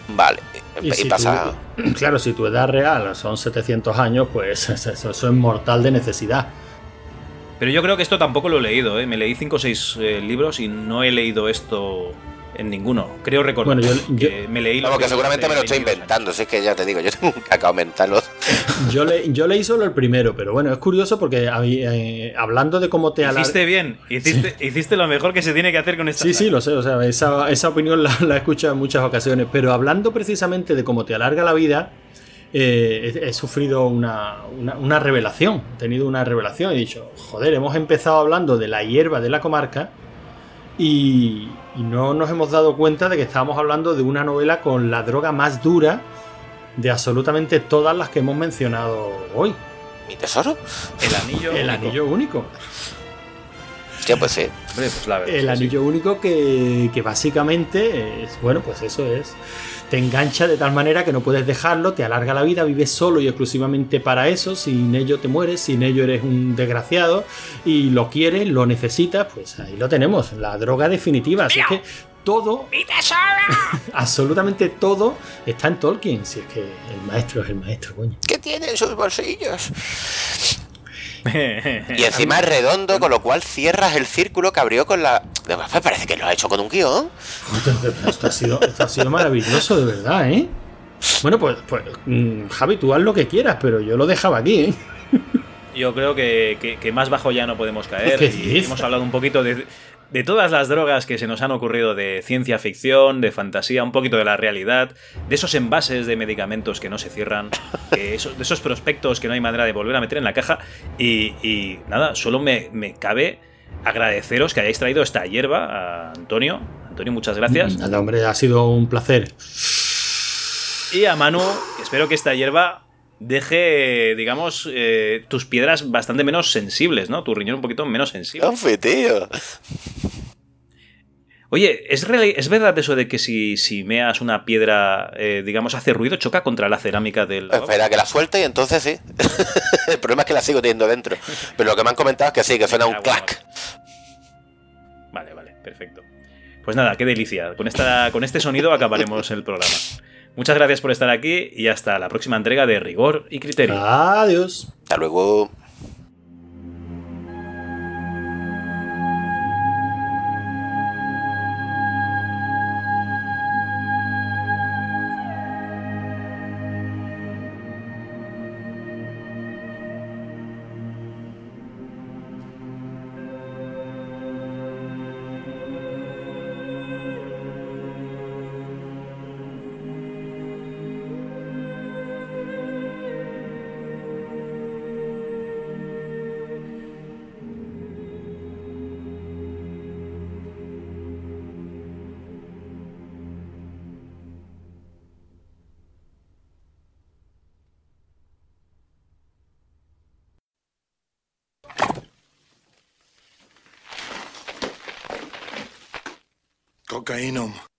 Vale, Y si tú- <clears throat> claro, si tu edad real son 700 años, pues <laughs> eso, eso es mortal de necesidad. Pero yo creo que esto tampoco lo he leído, ¿eh? Me leí 5 o 6 libros y no he leído esto en ninguno. Creo recordar Bueno, yo- que me leí Vamos, que seguramente me lo estoy 22 inventando, si es que ya te digo, yo <laughs> tengo un cacao mental. ¿no? Yo, le, yo leí solo el primero, pero bueno, es curioso porque eh, hablando de cómo te alarga. Hiciste bien, hiciste, hiciste lo mejor que se tiene que hacer con esta Sí, sí, lo sé, o sea, esa, esa opinión la, la he escuchado en muchas ocasiones, pero hablando precisamente de cómo te alarga la vida, eh, he, he sufrido una, una- una revelación, he tenido una revelación, he dicho, joder, hemos empezado hablando de la hierba de la comarca y, y no nos hemos dado cuenta de que estábamos hablando de una novela con la droga más dura de absolutamente todas las que hemos mencionado hoy. ¿Mi tesoro? El anillo El único. anillo único. Sí, pues sí. Hombre, pues la verdad El sí. anillo único que, que básicamente es, bueno, pues eso es. Te engancha de tal manera que no puedes dejarlo, te alarga la vida, vives solo y exclusivamente para eso, sin ello te mueres, sin ello eres un desgraciado y lo quieres, lo necesitas, pues ahí lo tenemos, la droga definitiva. Así que todo, <laughs> absolutamente todo está en Tolkien, si es que el maestro es el maestro, coño. ¿Qué tiene en sus bolsillos? <laughs> Y encima es redondo, con lo cual cierras el círculo que abrió con la. Me parece que lo ha hecho con un guion. Esto ha sido, esto ha sido maravilloso, de verdad, ¿eh? Bueno, pues, pues mm, Javi, tú haz lo que quieras, pero yo lo dejaba aquí, ¿eh? Yo creo que, que- que más bajo ya no podemos caer. ¿Qué Y dices? hemos hablado un poquito de, de todas las drogas que se nos han ocurrido de ciencia ficción, de fantasía, un poquito de la realidad, de esos envases de medicamentos que no se cierran, <laughs> esos- de esos prospectos que no hay manera de volver a meter en la caja. Y, y nada, solo me, me cabe agradeceros que hayáis traído esta hierba a Antonio. Antonio, muchas gracias. Nada, hombre, ha sido un placer. Y a Manu, espero que esta hierba deje, digamos, eh, tus piedras bastante menos sensibles, ¿no? Tu riñón un poquito menos sensible. Tío. Oye, ¿es, real- ¿es verdad eso de que si, si meas una piedra, eh, digamos, hace ruido, choca contra la cerámica del? Espera que la suelte y entonces sí. <laughs> el problema es que la sigo teniendo dentro. Pero lo que me han comentado es que sí, que suena un clac. Vale, vale, perfecto. Pues nada, qué delicia. Con, esta, con este sonido acabaremos el programa. Muchas gracias por estar aquí y hasta la próxima entrega de Rigor y Criterio. Adiós. Hasta luego. cocaína.